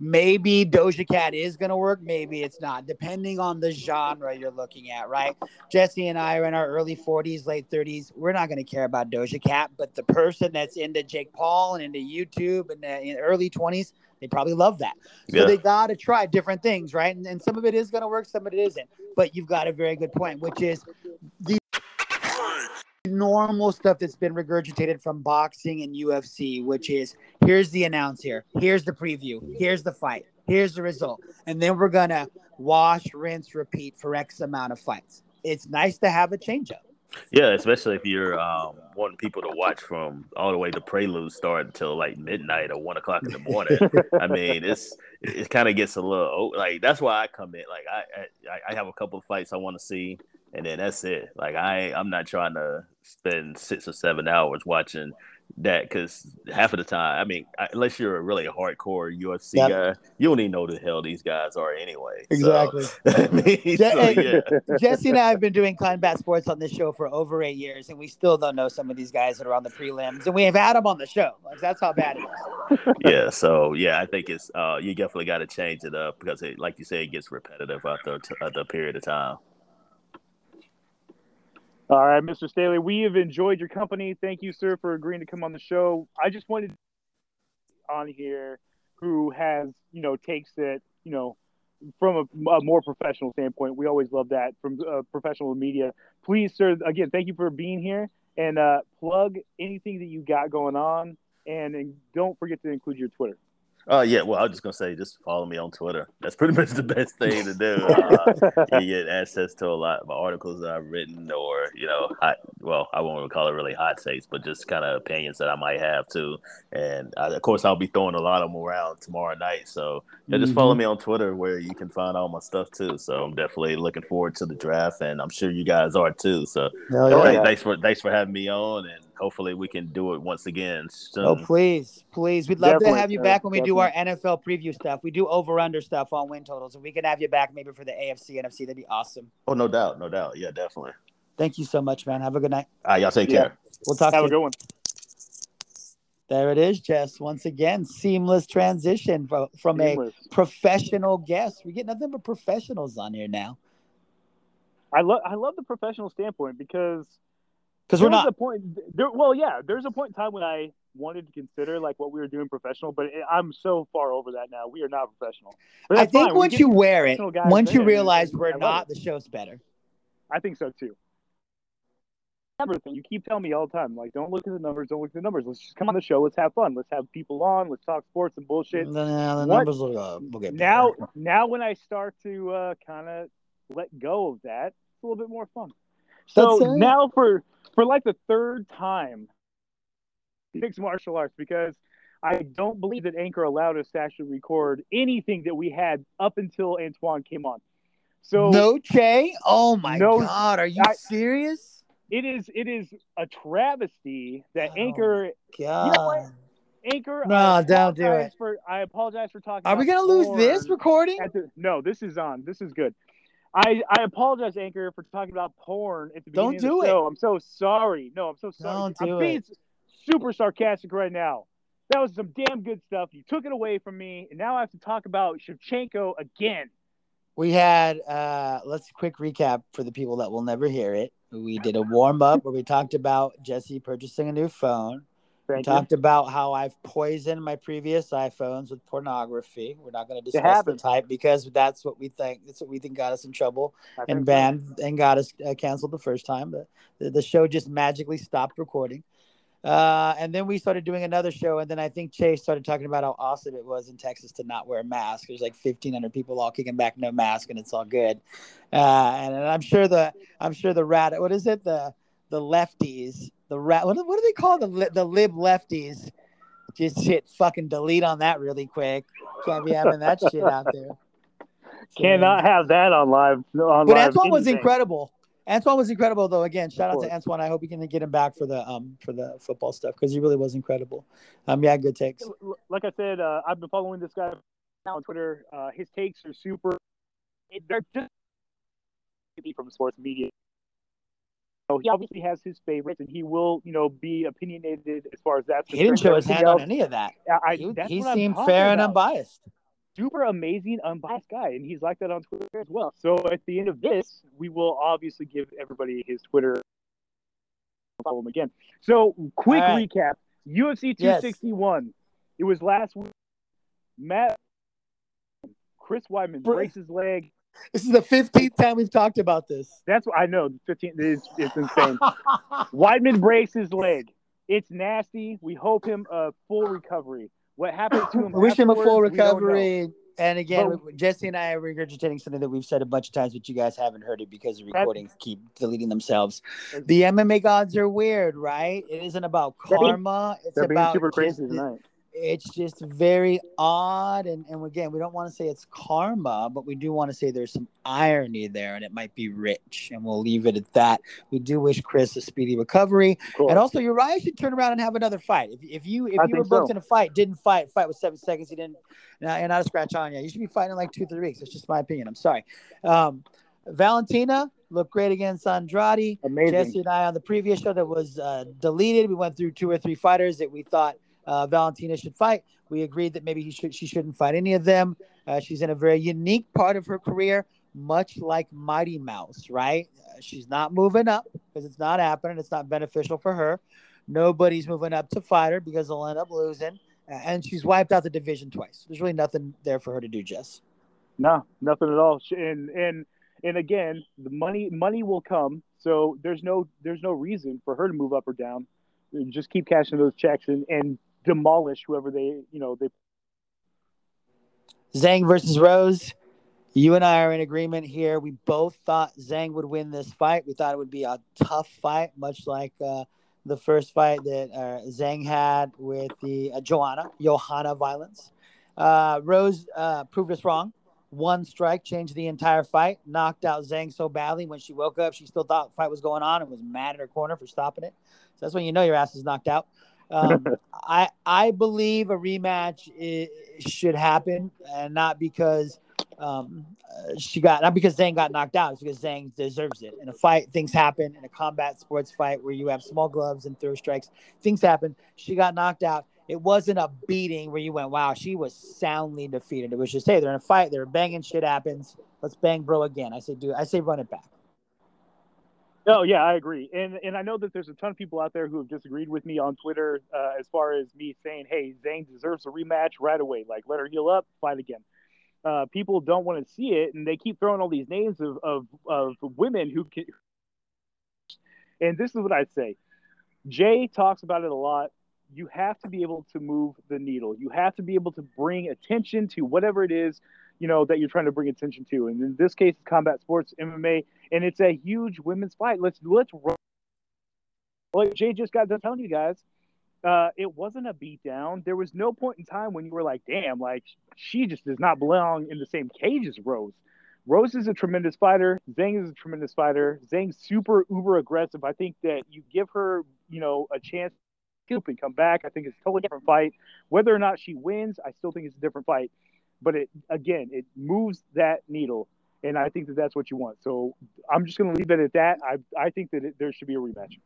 Maybe Doja Cat is gonna work. Maybe it's not, depending on the genre you're looking at. Right? Jesse and I are in our early 40s, late 30s. We're not gonna care about Doja Cat, but the person that's into Jake Paul and into YouTube and uh, in the early 20s they probably love that. So yeah. they got to try different things, right? And, and some of it is going to work, some of it isn't. But you've got a very good point, which is the normal stuff that's been regurgitated from boxing and UFC, which is here's the announce here, here's the preview, here's the fight, here's the result. And then we're going to wash, rinse, repeat for X amount of fights. It's nice to have a change up. Yeah, especially if you're um, wanting people to watch from all the way the prelude start until like midnight or one o'clock in the morning. I mean, it's it kind of gets a little like that's why I come in. Like I I, I have a couple of fights I want to see, and then that's it. Like I I'm not trying to spend six or seven hours watching that because half of the time, I mean, unless you're a really hardcore UFC yep. guy, you don't even know the hell these guys are anyway. Exactly. So, I mean, Je- so, yeah. Jesse and I have been doing Combat Sports on this show for over eight years, and we still don't know some of these guys that are on the prelims, and we have had them on the show. Like that's how bad it is. yeah. So yeah, I think it's uh, you definitely got to change it up because, it, like you say, it gets repetitive after a period of time. All right, Mr. Staley, we have enjoyed your company. Thank you, sir, for agreeing to come on the show. I just wanted on here who has, you know, takes it, you know, from a, a, more professional standpoint. We always love that from uh, professional media. Please, sir, again, thank you for being here and uh, plug anything that you got going on. And, and don't forget to include your Twitter. Oh uh, yeah, well I was just gonna say just follow me on Twitter. That's pretty much the best thing to do. Uh, you get access to a lot of articles that I've written, or you know, hot. Well, I won't call it really hot takes, but just kind of opinions that I might have too. And I, of course, I'll be throwing a lot of them around tomorrow night. So yeah, just mm-hmm. follow me on Twitter where you can find all my stuff too. So I'm definitely looking forward to the draft, and I'm sure you guys are too. So yeah. thanks for thanks for having me on and hopefully we can do it once again soon. Oh, please, please. We'd love definitely, to have you back when we definitely. do our NFL preview stuff. We do over under stuff on win totals. If we can have you back maybe for the AFC, NFC, that'd be awesome. Oh, no doubt. No doubt. Yeah, definitely. Thank you so much, man. Have a good night. All right, y'all take yeah. care. We'll talk Have a good one. There it is, Jess. Once again, seamless transition from, from seamless. a professional guest. We get nothing but professionals on here now. I love I love the professional standpoint because – because we're not a point. There, well, yeah, there's a point in time when I wanted to consider like what we were doing professional, but I'm so far over that now. We are not professional. I think fine. once you wear it, once you realize we're not, the show's better. I think so too. Everything you keep telling me all the time, like don't look at the numbers, don't look at the numbers. Let's just come on the show. Let's have fun. Let's have people on. Let's talk sports and bullshit. No, no, the numbers will, uh, will get now. Now, when I start to uh, kind of let go of that, it's a little bit more fun. So now for for like the third time mixed martial arts because I don't believe that Anchor allowed us to actually record anything that we had up until Antwan came on. So no Che? Oh my no, god, are you I, serious? It is it is a travesty that oh Anchor God. You know Anchor. No, don't do it. For, I apologize for talking. Are we gonna lose this recording? The, no, this is on. This is good. I, I apologize, Anchor, for talking about porn at the Don't beginning of do the it. I'm so sorry. No, I'm so sorry. Don't do I'm being it. super sarcastic right now. That was some damn good stuff. You took it away from me, and now I have to talk about Shevchenko again. We had uh let's quick recap for the people that will never hear it. We did a warm up where we talked about Jesse purchasing a new phone. Thank you. talked about how I've poisoned my previous iPhones with pornography. We're not going to discuss the type because that's what we think. That's what we think got us in trouble I and think so. banned and got us uh, canceled the first time. The, the the show just magically stopped recording. Uh, and then we started doing another show, and then I think Chase started talking about how awesome it was in Texas to not wear a mask. There's like 1,500 people all kicking back, no mask, and it's all good. Uh, and, and I'm sure the I'm sure the rat. What is it? The the lefties, the rat. What, do- what do they call the li- the lib lefties? Just hit fucking delete on that really quick. Can't be having that shit out there. So- Cannot have that on live. On but live Antwan was incredible. Antwan was incredible though. Again, shout out to Antwan. I hope you can get him back for the um for the football stuff because he really was incredible. Um, yeah, good takes. Like I said, uh, I've been following this guy on Twitter. Uh, his takes are super. They're just from sports media. So he obviously has his favorites, and he will, you know, be opinionated as far as that's He didn't show his Everything hand on any of that. I, I- He, that's he what I'm seemed fair and about. unbiased. super amazing, unbiased guy, and he's like that on Twitter as well. So at the end of this, we will obviously give everybody his Twitter. Follow him again. So quick All right. recap: UFC Yes. 261. It was last week. Matt, Chris Weidman Br- breaks his leg. This is the 15th time we've talked about this. That's what I know. 15. It's, it's insane. Weidman breaks his leg. It's nasty. We hope him a full recovery. What happened to him? Wish him a full afterwards, we don't know. recovery. And again, But- Jesse and I are regurgitating something that we've said a bunch of times, but you guys haven't heard it because the recordings keep deleting themselves. The MMA gods are weird, right? It isn't about being- karma. It's about super crazy tonight. It's just very odd and, and again we don't want to say it's karma but we do want to say there's some irony there and it might be rich and we'll leave it at that. We do wish chris a speedy recovery. And also uriah should turn around and have another fight. If, if you if I you were booked so. in a fight didn't fight fight with seven seconds you didn't you're not a scratch on you you should be fighting in like two three weeks. That's just my opinion. I'm sorry. Um valentina looked great against andrade. Amazing. Jesse and I on the previous show that was uh, deleted. We went through two or three fighters that we thought uh, Valentina should fight. We agreed that maybe he should, she shouldn't fight any of them. Uh, she's in a very unique part of her career, much like Mighty Mouse, right? Uh, she's not moving up because it's not happening. It's not beneficial for her. Nobody's moving up to fight her because they'll end up losing. And she's wiped out the division twice. There's really nothing there for her to do, Jess. No, nothing at all. And and and again, the money money will come. So there's no there's no reason for her to move up or down. Just keep cashing those checks and, and demolish whoever they you know they Zhang versus Rose. You and I are in agreement here. We both thought Zhang would win this fight. We thought it would be a tough fight, much like uh, the first fight that uh, Zhang had with the uh, Joanna, Johanna Violence. Uh, Rose uh, proved us wrong. One strike changed the entire fight, knocked out Zhang so badly. When she woke up, she still thought the fight was going on and was mad at her corner for stopping it. So that's when you know your ass is knocked out. Um, I I believe a rematch i- should happen, and not because um, uh, she got not because Zhang got knocked out. It's because Zhang deserves it. In a fight, things happen. In a combat sports fight where you have small gloves and throw strikes, things happen. She got knocked out. It wasn't a beating where you went, "Wow, she was soundly defeated." It was just, "Hey, they're in a fight. They're banging. Shit happens. Let's bang, bro, again." I say, "Do I say run it back?" Oh yeah, I agree, and and I know that there's a ton of people out there who have disagreed with me on Twitter uh, as far as me saying, "Hey, Zhang deserves a rematch right away. Like, let her heal up, fight again." Uh, people don't want to see it, and they keep throwing all these names of of, of women who can. And this is what I'd say: Jay talks about it a lot. You have to be able to move the needle. You have to be able to bring attention to whatever it is, you know, that you're trying to bring attention to. And in this case, combat sports, MMA, and it's a huge women's fight. Let's let's run. Like Jay just got done telling you guys, uh, it wasn't a beatdown. There was no point in time when you were like, "Damn, like she just does not belong in the same cage as Rose." Rose is a tremendous fighter. Zhang is a tremendous fighter. Zhang's super uber aggressive. I think that you give her, you know, a chance to and come back. I think it's a totally different fight. Whether or not she wins, I still think it's a different fight. But it again, it moves that needle. and I think that that's what you want. So I'm just going to leave it at that. I I think that it, there should be a rematch.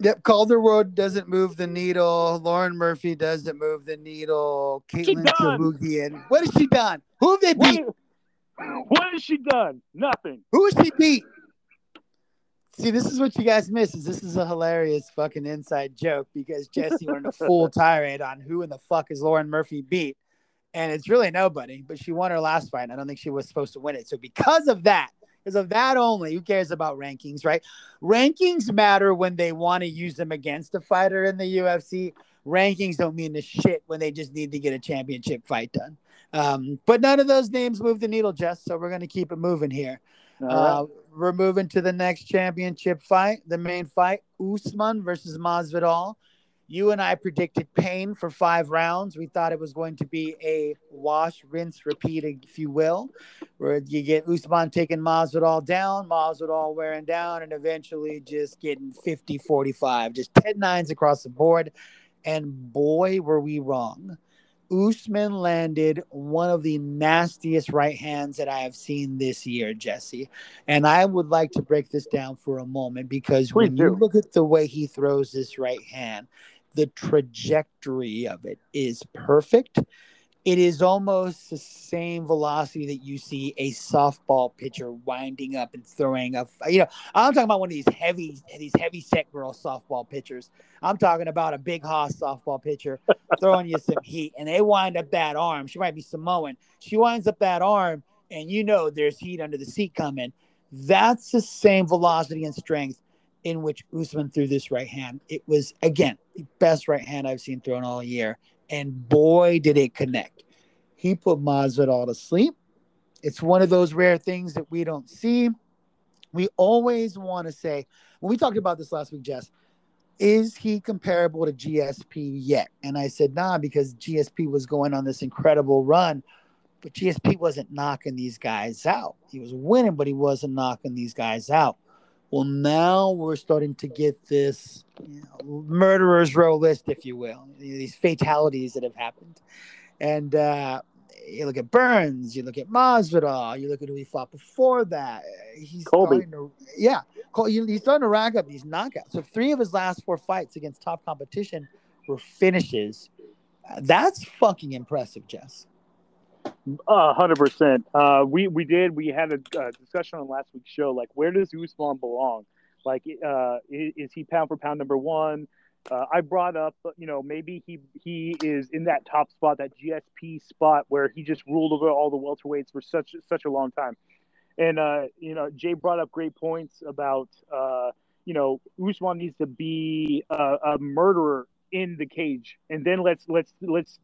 Yep, Calderwood doesn't move the needle. Lauren Murphy doesn't move the needle. Caitlin done? What has she done? Who have they beat? What, what has she done? Nothing. Who has she beat? See, this is what you guys miss. Is this is a hilarious fucking inside joke because Jesse went a full tirade on who in the fuck is Lauren Murphy beat, and it's really nobody. But she won her last fight. And I don't think she was supposed to win it. So because of that, because of that only, who cares about rankings, right? Rankings matter when they want to use them against a fighter in the UFC. Rankings don't mean the shit when they just need to get a championship fight done. Um, but none of those names move the needle, Jess. So we're going to keep it moving here. Right. Uh, we're moving to the next championship fight, the main fight, Usman versus Masvidal. You and I predicted pain for five rounds. We thought it was going to be a wash, rinse, repeat, if you will, where you get Usman taking Masvidal down, Masvidal wearing down, and eventually just getting 50 45, just 10 nines across the board. And boy, were we wrong. Usman landed one of the nastiest right hands that I have seen this year, Jesse. And I would like to break this down for a moment because Please when you look at the way he throws this right hand, the trajectory of it is perfect. It is almost the same velocity that you see a softball pitcher winding up and throwing a. You know, I'm talking about one of these heavy, these heavy set girl softball pitchers. I'm talking about a big hoss softball pitcher throwing you some heat, and they wind up that arm. She might be Samoan. She winds up that arm, and you know there's heat under the seat coming. That's the same velocity and strength in which Usman threw this right hand. It was again the best right hand I've seen thrown all year, and boy did it connect. He put Masvidal to sleep. It's one of those rare things that we don't see. We always want to say when we talked about this last week, Jess is he comparable to GSP yet? And I said, nah, because GSP was going on this incredible run, but GSP wasn't knocking these guys out. He was winning, but he wasn't knocking these guys out. Well, now we're starting to get this you know, murderer's row list, if you will, these fatalities that have happened. And uh, you look at Burns, you look at Masvidal, you look at who he fought before that. He's Colby. starting to, yeah, he's starting to rack up these knockouts. So three of his last four fights against top competition were finishes. That's fucking impressive, Jess. A hundred percent. Uh, we we did. We had a uh, discussion on last week's show. Like, where does Usman belong? Like, uh, is, is he pound for pound number one? Uh, I brought up, you know, maybe he he is in that top spot, that GSP spot, where he just ruled over all the welterweights for such such a long time. And uh, you know, Jay brought up great points about, uh, you know, Usman needs to be a, a murderer in the cage, and then let's let's let's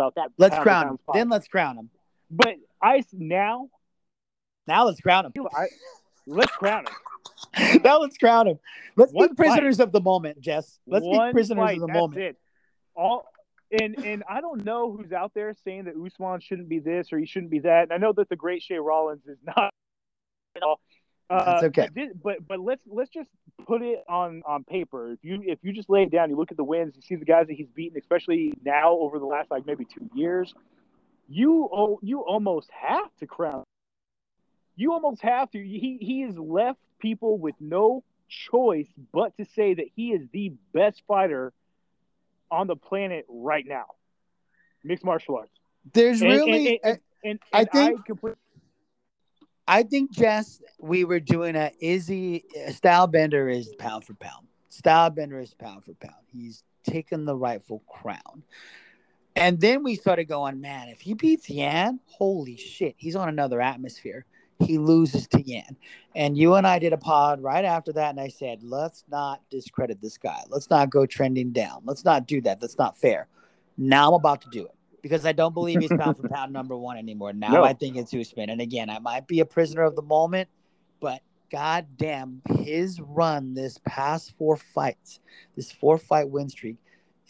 about that. Let's crown him. Then let's crown him. But I now Now let's crown him. I, let's crown him. now let's crown him. Let's One be prisoners of the moment, Jess. Let's One be prisoners fight, of the that's moment. It. All and and I don't know who's out there saying that Usman shouldn't be this or he shouldn't be that. And I know that the great Shea Rollins is not at all. Uh, That's okay. But but let's let's just put it on on paper. If you if you just lay it down, you look at the wins, you see the guys that he's beaten, especially now over the last like maybe two years. You oh, you almost have to crown. You almost have to. He he has left people with no choice but to say that he is the best fighter on the planet right now. Mixed martial arts. There's And- really, and, and, I think- I completely I think Jess, we were doing a Izzy uh, Style Bender is pound for pound. Style Bender is pound for pound. He's taken the rightful crown. And then we started going, man, if he beats Yan, holy shit, he's on another atmosphere. He loses to Yan. And you and I did a pod right after that, and I said, let's not discredit this guy. Let's not go trending down. Let's not do that. That's not fair. Now I'm about to do it because I don't believe he's pound for pound number one anymore. Now No. I think it's Usman. And again, I might be a prisoner of the moment, but god damn, his run this past four fights, this four fight win streak,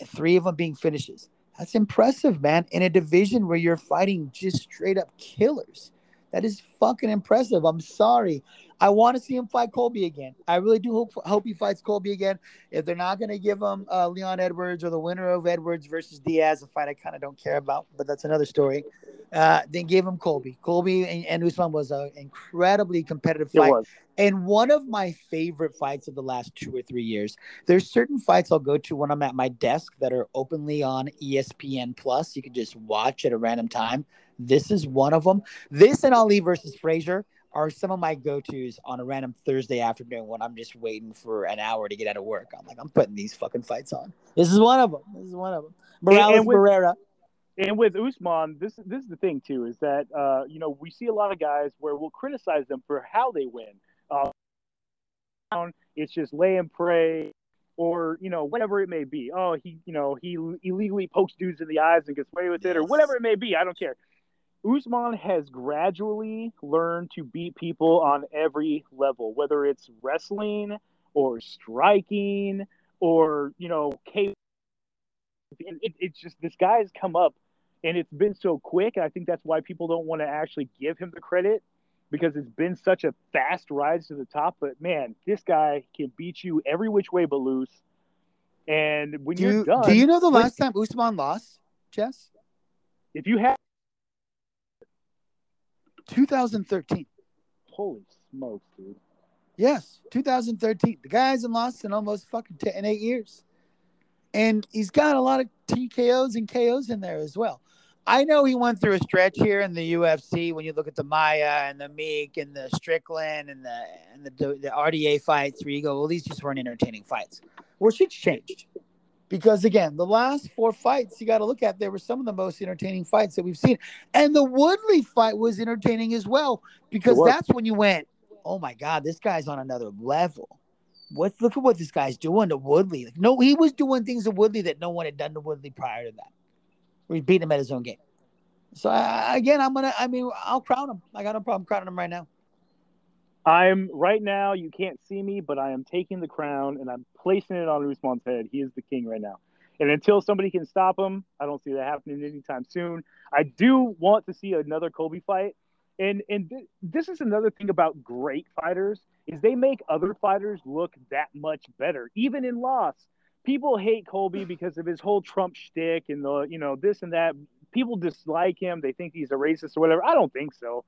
three of them being finishes. That's impressive, man. In a division where you're fighting just straight up killers. That is fucking impressive. I'm sorry. I want to see him fight Colby again. I really do hope hope he fights Colby again. If they're not going to give him uh, Leon Edwards or the winner of Edwards versus Diaz, a fight I kind of don't care about, but that's another story. Uh, then give him Colby. Colby and, and Usman was an incredibly competitive It fight and one of my favorite fights of the last two or three years. There's certain fights I'll go to when I'm at my desk that are openly on ESPN Plus. You can just watch at a random time. This is one of them. This and Ali versus Frazier are some of my go-tos on a random Thursday afternoon when I'm just waiting for an hour to get out of work. I'm like, I'm putting these fucking fights on. This is one of them. This is one of them. Morales and with- Barrera. And with Usman, this this is the thing too, is that uh, you know we see a lot of guys where we'll criticize them for how they win. Uh, it's just lay and pray, or you know whatever it may be. Oh, he you know he illegally pokes dudes in the eyes and gets away with it, or whatever it may be. I don't care. Usman has gradually learned to beat people on every level, whether it's wrestling or striking or you know, K. It, it, it's just this guy's come up, and it's been so quick. And I think that's why people don't want to actually give him the credit because it's been such a fast rise to the top. But man, this guy can beat you every which way but loose. And when Do you're done, do you know the last time Usman lost, Jess? if you have 2013. holy smokes, dude. Yes, 2013. The guy hasn't lost in almost fucking 10 in eight years. And he's got a lot of TKOs and KOs in there as well. I know he went through a stretch here in the UFC when you look at the Maia and the Meek and the Strickland and the and the, the RDA fights where you go, well, these just weren't entertaining fights. Well, shit's changed. Because again, the last four fights you got to look at, there were some of the most entertaining fights that we've seen. And the Woodley fight was entertaining as well because that's when you went, oh my God, this guy's on another level. What's look at what this guy's doing to Woodley? Like, no, he was doing things to Woodley that no one had done to Woodley prior to that. He beat him at his own game. So I, again, I'm gonna. I mean, I'll crown him. I got no problem crowning him right now. I'm right now. You can't see me, but I am taking the crown and I'm placing it on Usman's head. He is the king right now. And until somebody can stop him, I don't see that happening anytime soon. I do want to see another Colby fight. And and th- this is another thing about great fighters is they make other fighters look that much better, even in loss. People hate Colby because of his whole Trump shtick and the you know this and that. People dislike him. They think he's a racist or whatever. I don't think so.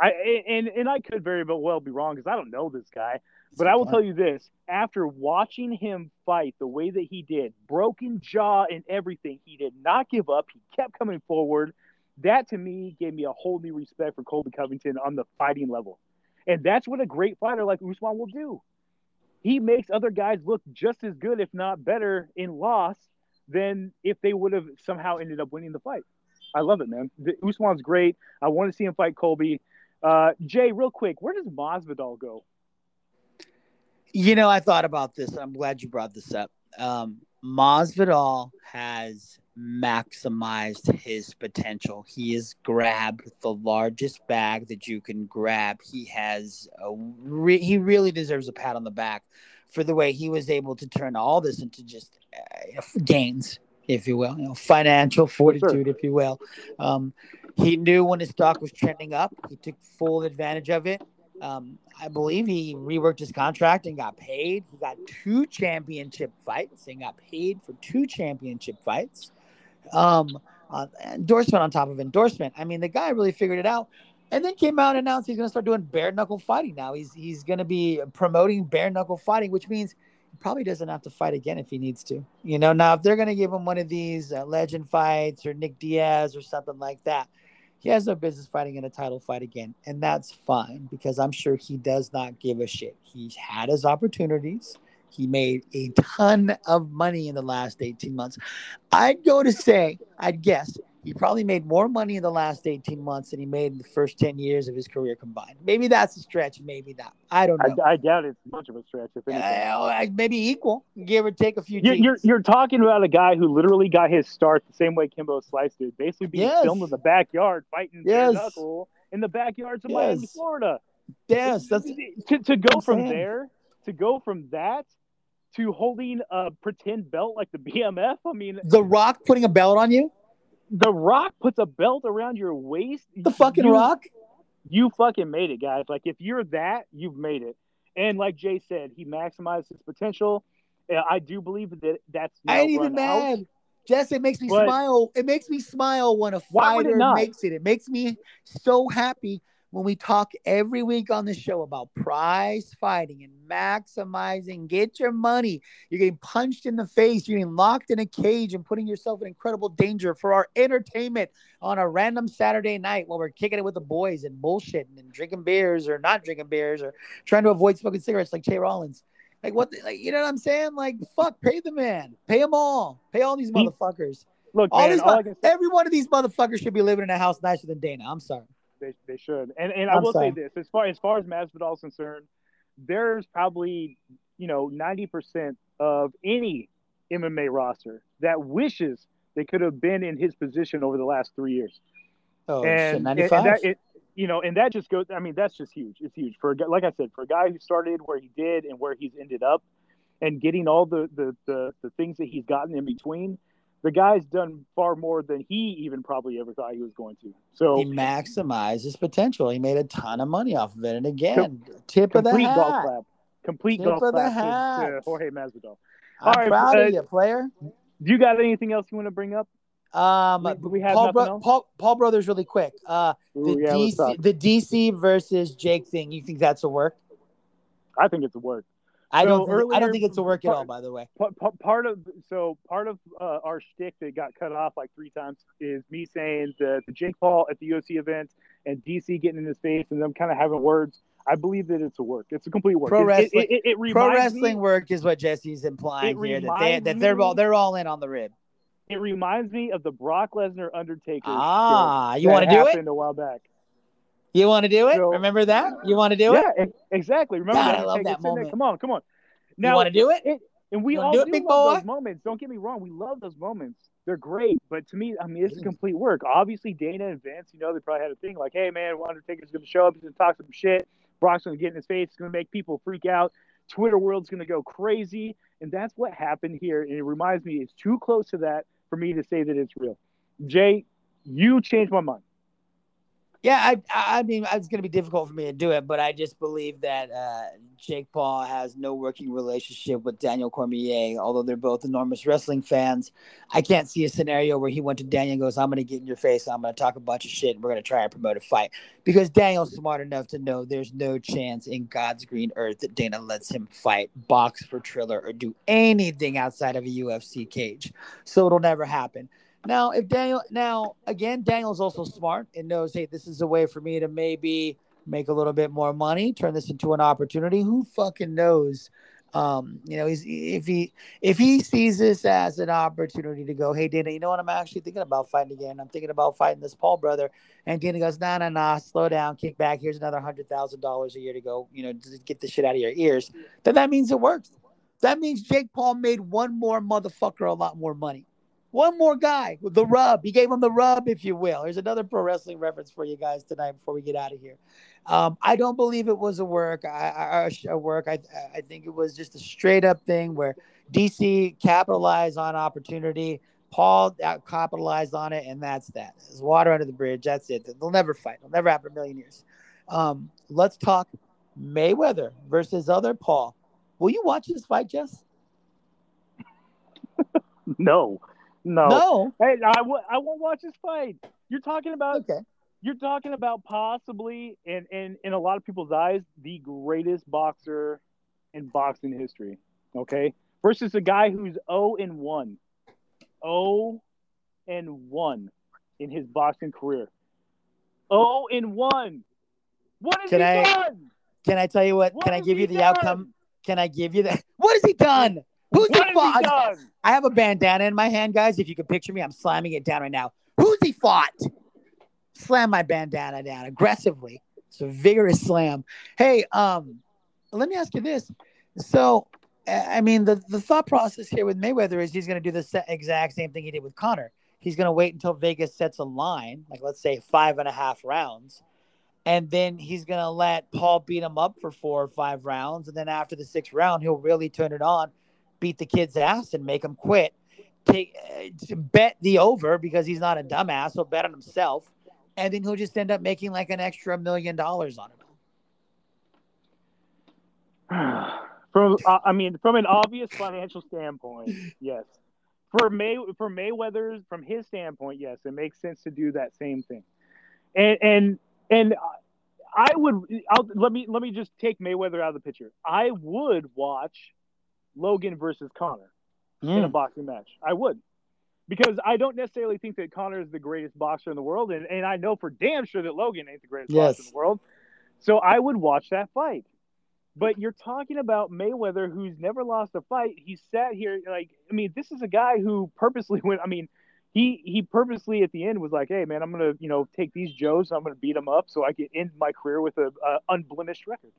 I and and I could very well be wrong because I don't know this guy. But I will tell you this: after watching him fight the way that he did, broken jaw and everything, he did not give up. He kept coming forward. That to me gave me a whole new respect for Colby Covington on the fighting level, and that's what a great fighter like Usman will do. He makes other guys look just as good, if not better, in loss than if they would have somehow ended up winning the fight. I love it, man. The, Usman's great. I want to see him fight Colby. Uh, Jay, real quick, where does Masvidal go? You know, I thought about this. I'm glad you brought this up. Um, Masvidal has maximized his potential. He has grabbed the largest bag that you can grab. He has a re- he really deserves a pat on the back for the way he was able to turn all this into just uh, gains, if you will, you know, financial fortitude, if you will. Um, he knew when his stock was trending up. He took full advantage of it. Um, I believe he reworked his contract and got paid. He got two championship fights and got paid for two championship fights. Um, uh, endorsement on top of endorsement. I mean, the guy really figured it out. And then came out and announced he's going to start doing bare knuckle fighting now. He's he's going to be promoting bare knuckle fighting, which means he probably doesn't have to fight again if he needs to. You know, now if they're going to give him one of these uh, legend fights or Nick Diaz or something like that, he has no business fighting in a title fight again, and that's fine because I'm sure he does not give a shit. He's had his opportunities. He made a ton of money in the last 18 months. I'd go to say, I'd guess, he probably made more money in the last 18 months than he made in the first 10 years of his career combined. Maybe that's a stretch, maybe not. I don't know. I, I doubt it's much of a stretch. If anything. Uh, maybe equal, give or take a few. You're, you're, you're talking about a guy who literally got his start the same way Kimbo Slice did, basically being Yes. filmed in the backyard fighting Yes. knuckle in the backyards of Miami, Florida. yes, that's to, to go from there to go from that to holding a pretend belt like the BMF. I mean, The Rock putting a belt on you. The Rock puts a belt around your waist. The fucking You- Rock. you fucking made it, guys. Like if you're that, you've made it. And like Jay said, he maximized his potential. I do believe that that's. I ain't even run out. mad. Jess, it makes me But- smile. It makes me smile when a Why would it fighter makes it. It makes me so happy when we talk every week on the show about prize fighting and maximizing. Get your money. You're getting punched in the face. You're getting locked in a cage and putting yourself in incredible danger for our entertainment on a random Saturday night while we're kicking it with the boys and bullshitting and drinking beers or not drinking beers or trying to avoid smoking cigarettes like Jay Rollins. Like what? the- Like you know what I'm saying? Like fuck, pay the man, pay them all, pay all these motherfuckers. Look, All man, these, all mo- every one of these motherfuckers should be living in a house nicer than Dana. I'm sorry. They, they should. And and I I'm will sorry. say this: as far as far as Masvidal is concerned, there's probably you know ninety percent of any MMA roster that wishes they could have been in his position over the last three years. Oh shit, and, and 95. that it, you know, and that just goes. I mean, that's just huge. It's huge for like I said, for a guy who started where he did and where he's ended up, and getting all the the the, the things that he's gotten in between. The guy's done far more than he even probably ever thought he was going to. So he maximized his potential. He made a ton of money off of it. And again, tip of the complete golf hat. clap, complete Tip golf clap to, to. Jorge Masvidal. I'm All right, proud uh, of you, player. Do you got anything else you want to bring up? Um, we- we have Paul, Bro- Paul, Paul Brothers, really quick. Uh, the yeah. DC, the DC versus Jake thing. You think that's a work? I think it's a work. I So don't. Think, I don't think it's a work at all. By the way. Part, part, part of so part of uh, our shtick that got cut off like three times is me saying that the Jake Paul at the UFC event and DC getting in his face and them kind of having words. I believe that it's a work. It's a complete work. Pro It- it- wrestling- It, it, Pro wrestling Me, work is what Jesse's implying here. That they, that they're all they're all in on the rib. it reminds me of the Brock Lesnar Undertaker. Ah, you want to do it? happened a while back. You want to do it? So- Remember that? You want to do it? yeah, exactly. Remember God, that I love Undertaker that moment. Come on, come on. you Now, want to do it? it, and we all do do, big love boy? those moments. Don't get me wrong. We love those moments. They're great. But to me, I mean, it's a mm. complete work. Obviously, Dana and Vince, you know, they probably had a thing like, hey, man, Undertaker's going to show up. He's going to talk some shit. Brock's going to get in his face. It's going to make people freak out. Twitter world's going to go crazy. And that's what happened here. And it reminds me, it's too close to that for me to say that it's real. Jay, you changed my mind. Yeah, I, I mean, it's going to be difficult for me to do it, but I just believe that uh, Jake Paul has no working relationship with Daniel Cormier, although they're both enormous wrestling fans. I can't see a scenario where he went to Daniel and goes, I'm going to get in your face. I'm going to talk a bunch of shit. And we're going to try and promote a fight because Daniel's smart enough to know there's no chance in God's green earth that Dana lets him fight, box for Triller, or do anything outside of a UFC cage. So it'll never happen. Now, if Daniel, now again, Daniel's also smart and knows, hey, this is a way for me to maybe make a little bit more money, turn this into an opportunity. Who fucking knows? Um, you know, he's if he if he sees this as an opportunity to go, hey, Dana, you know what? I'm actually thinking about fighting again. I'm thinking about fighting this Paul brother. And Dana goes, nah, nah, nah, slow down, kick back. Here's another hundred thousand dollars a year to go, you know, get the shit out of your ears. Then that means it works. That means Jake Paul made one more motherfucker a lot more money. One more guy with the rub. He gave him the rub, if you will. Here's another pro wrestling reference for you guys tonight before we get out of here. Um, I don't believe it was a work. I, I, a work. I, I think it was just a straight up thing where DC capitalized on opportunity. Paul out- capitalized on it, and that's that. There's water under the bridge. That's it. They'll never fight. It'll never happen a million years. Um, let's talk Mayweather versus other Paul. Will you watch this fight, Jess? No, no. No. Hey, I w- I won't watch this fight. You're talking about Okay. you're talking about possibly, and in, in a lot of people's eyes, the greatest boxer in boxing history. Okay, versus a guy who's 0 and 1, 0 and 1 in his boxing career. 0 and 1. What has Can he I- done? Can I tell you what? What can I give you the done? outcome? Can I give you that? What has he done? Who's What he fought? he done? I have a bandana in my hand, guys. If you can picture me, I'm slamming it down right now. Who's he fought? Slam my bandana down aggressively. It's a vigorous slam. Hey, um, let me ask you this. So, I I mean, the, the thought process here with Mayweather is he's going to do the exact same thing he did with Conor. He's going to wait until Vegas sets a line, like let's say five and a half rounds, and then he's going to let Paul beat him up for four or five rounds, and then after the sixth round, he'll really turn it on, beat the kid's ass, and make him quit. Take uh, bet the over because he's not a dumbass. He'll bet on himself. and then he'll just end up making like an extra million dollars on it. from uh, I mean, from an obvious financial standpoint, yes. For May for Mayweather's from his standpoint, yes, it makes sense to do that same thing. And and and I would I'll, let me let me just take Mayweather out of the picture. I would watch Logan versus Conor in a Mm. boxing match. I would. Because I don't necessarily think that Conor is the greatest boxer in the world, and, and I know for damn sure that Logan ain't the greatest boxer in the world. So I would watch that fight. But you're talking about Mayweather, who's never lost a fight. He sat here like I mean, this is a guy who purposely went. I mean, he he purposely at the end was like, "Hey, man, I'm gonna you know take these Joes, I'm gonna beat them up, so I can end my career with a, a unblemished record."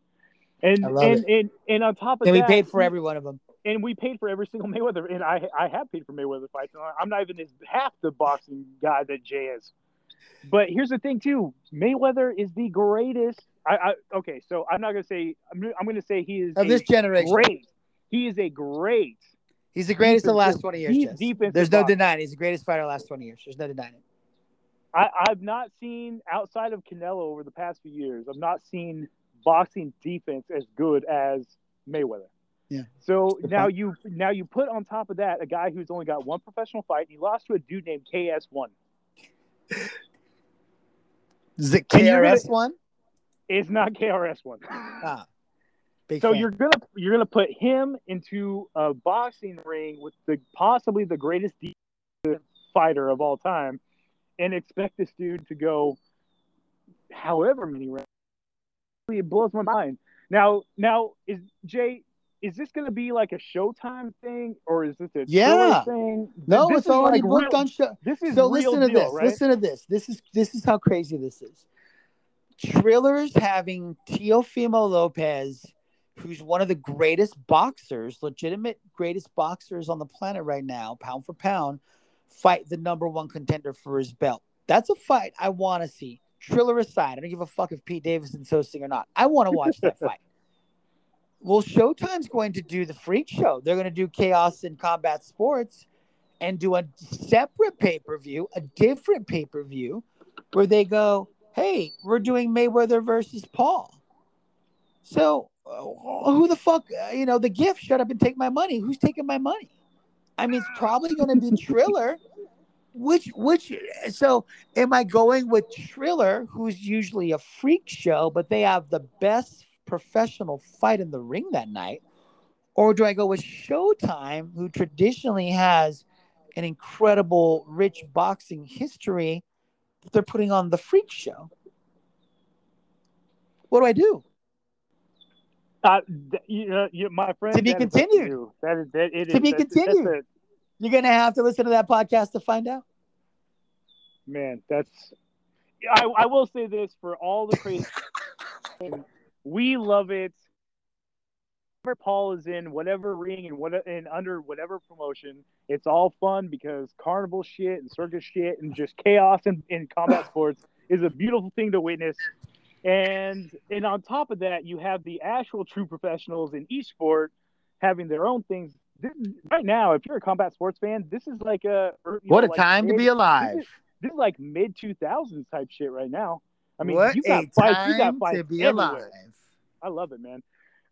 And and, and and on top of that, we paid for every one of them. And we paid for every single Mayweather, and I I have paid for Mayweather fights. I'm not even as half the boxing guy that Jay is. But here's the thing too: Mayweather is the greatest. I, I okay, so I'm not gonna say I'm, I'm gonna say he is Of this generation. great. He is a great. He's the greatest of the last 20 years. defensive There's no boxer. denying. He's the greatest fighter of the last 20 years. There's no denying it. I, I've not seen outside of Canelo over the past few years. I've not seen boxing defense as good as Mayweather. Yeah. So now you now you put on top of that a guy who's only got one professional fight. And he lost to a dude named KSI. Is it KRS1? It's not KRS1. Ah, so fan. you're gonna you're gonna put him into a boxing ring with the possibly the greatest fighter of all time, and expect this dude to go however many rounds. It blows my mind. Now, now is Jay? Is this going to be like a Showtime thing, or is this a Yeah. Thing? no, This it's already like booked real- on show. This is So listen to deal, this. right? Listen to this. This is this is how crazy this is. Triller's having Teofimo Lopez, who's one of the greatest boxers, legitimate greatest boxers on the planet right now, pound for pound, fight the number one contender for his belt. That's a fight I want to see. Triller aside, I don't give a fuck if Pete Davidson's hosting or not. I want to watch that fight. Well, Showtime's going to do the freak show. They're going to do Chaos in Combat Sports and do a separate pay per view, a different pay per view, where they go, "Hey, we're doing Mayweather versus Paul." So, uh, who the fuck, uh, you know, the gift? Shut up and take my money. Who's taking my money? I mean, it's probably going to be Triller. Which, which, so am I going with Triller, who's usually a freak show, but they have the best professional fight in the ring that night? Or do I go with Showtime, who traditionally has an incredible, rich boxing history that they're putting on the freak show? What do I do? Uh, you know, you, my friend. To be that is continued. you. That is that. It To is- be that's- continued. That's a, You're going to have to listen to that podcast to find out. man, that's. I, I will say this for all the crazy. we love it. Whatever Paul is in, whatever ring and what and under whatever promotion, it's all fun because carnival shit and circus shit and just chaos in, in combat sports is a beautiful thing to witness. And and on top of that, you have the actual true professionals in each sport having their own things. This, right now, if you're a combat sports fan, this is like a What know, a like time to be alive. This is, this is like mid 2000s type shit right now. I mean, what you got fights, you got fights to be everywhere. alive. I love it, man.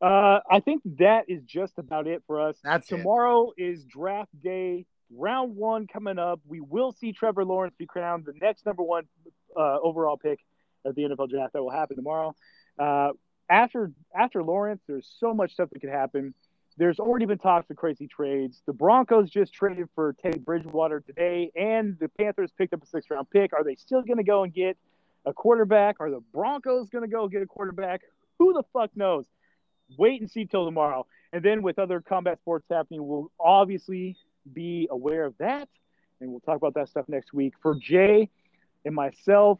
Uh, I think that is just about it for us. That's it. Tomorrow is draft day, round one coming up. We will see Trevor Lawrence be crowned the next number one uh, overall pick of the NFL draft. That will happen tomorrow. Uh, after after Lawrence, there's so much stuff that could happen. There's already been talks of crazy trades. The Broncos just traded for Teddy Bridgewater today, and the Panthers picked up a six round pick. Are they still going to go and get a quarterback? Are the Broncos going to go get a quarterback? Who the fuck knows? Wait and see till tomorrow. And then with other combat sports happening, we'll obviously be aware of that. And we'll talk about that stuff next week. For Jay and myself,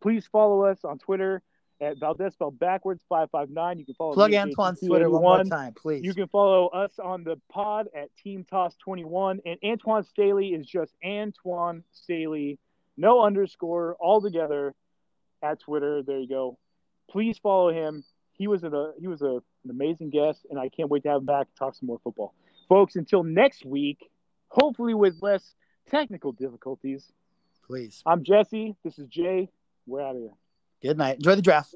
please follow us on Twitter at Valdez spelled backwards 559. You can follow Plug Antwan's Twitter one more time, please. You can follow us on the pod at Team Toss 21. And Antwan Staley is just Antwan Staley, no underscore, all together at Twitter. There you go. Please follow him. He was a he was a, an amazing guest, and I can't wait to have him back to talk some more football, folks. Until next week, hopefully with less technical difficulties. please. I'm Jesse. This is Jay. We're out of here. Good night. Enjoy the draft.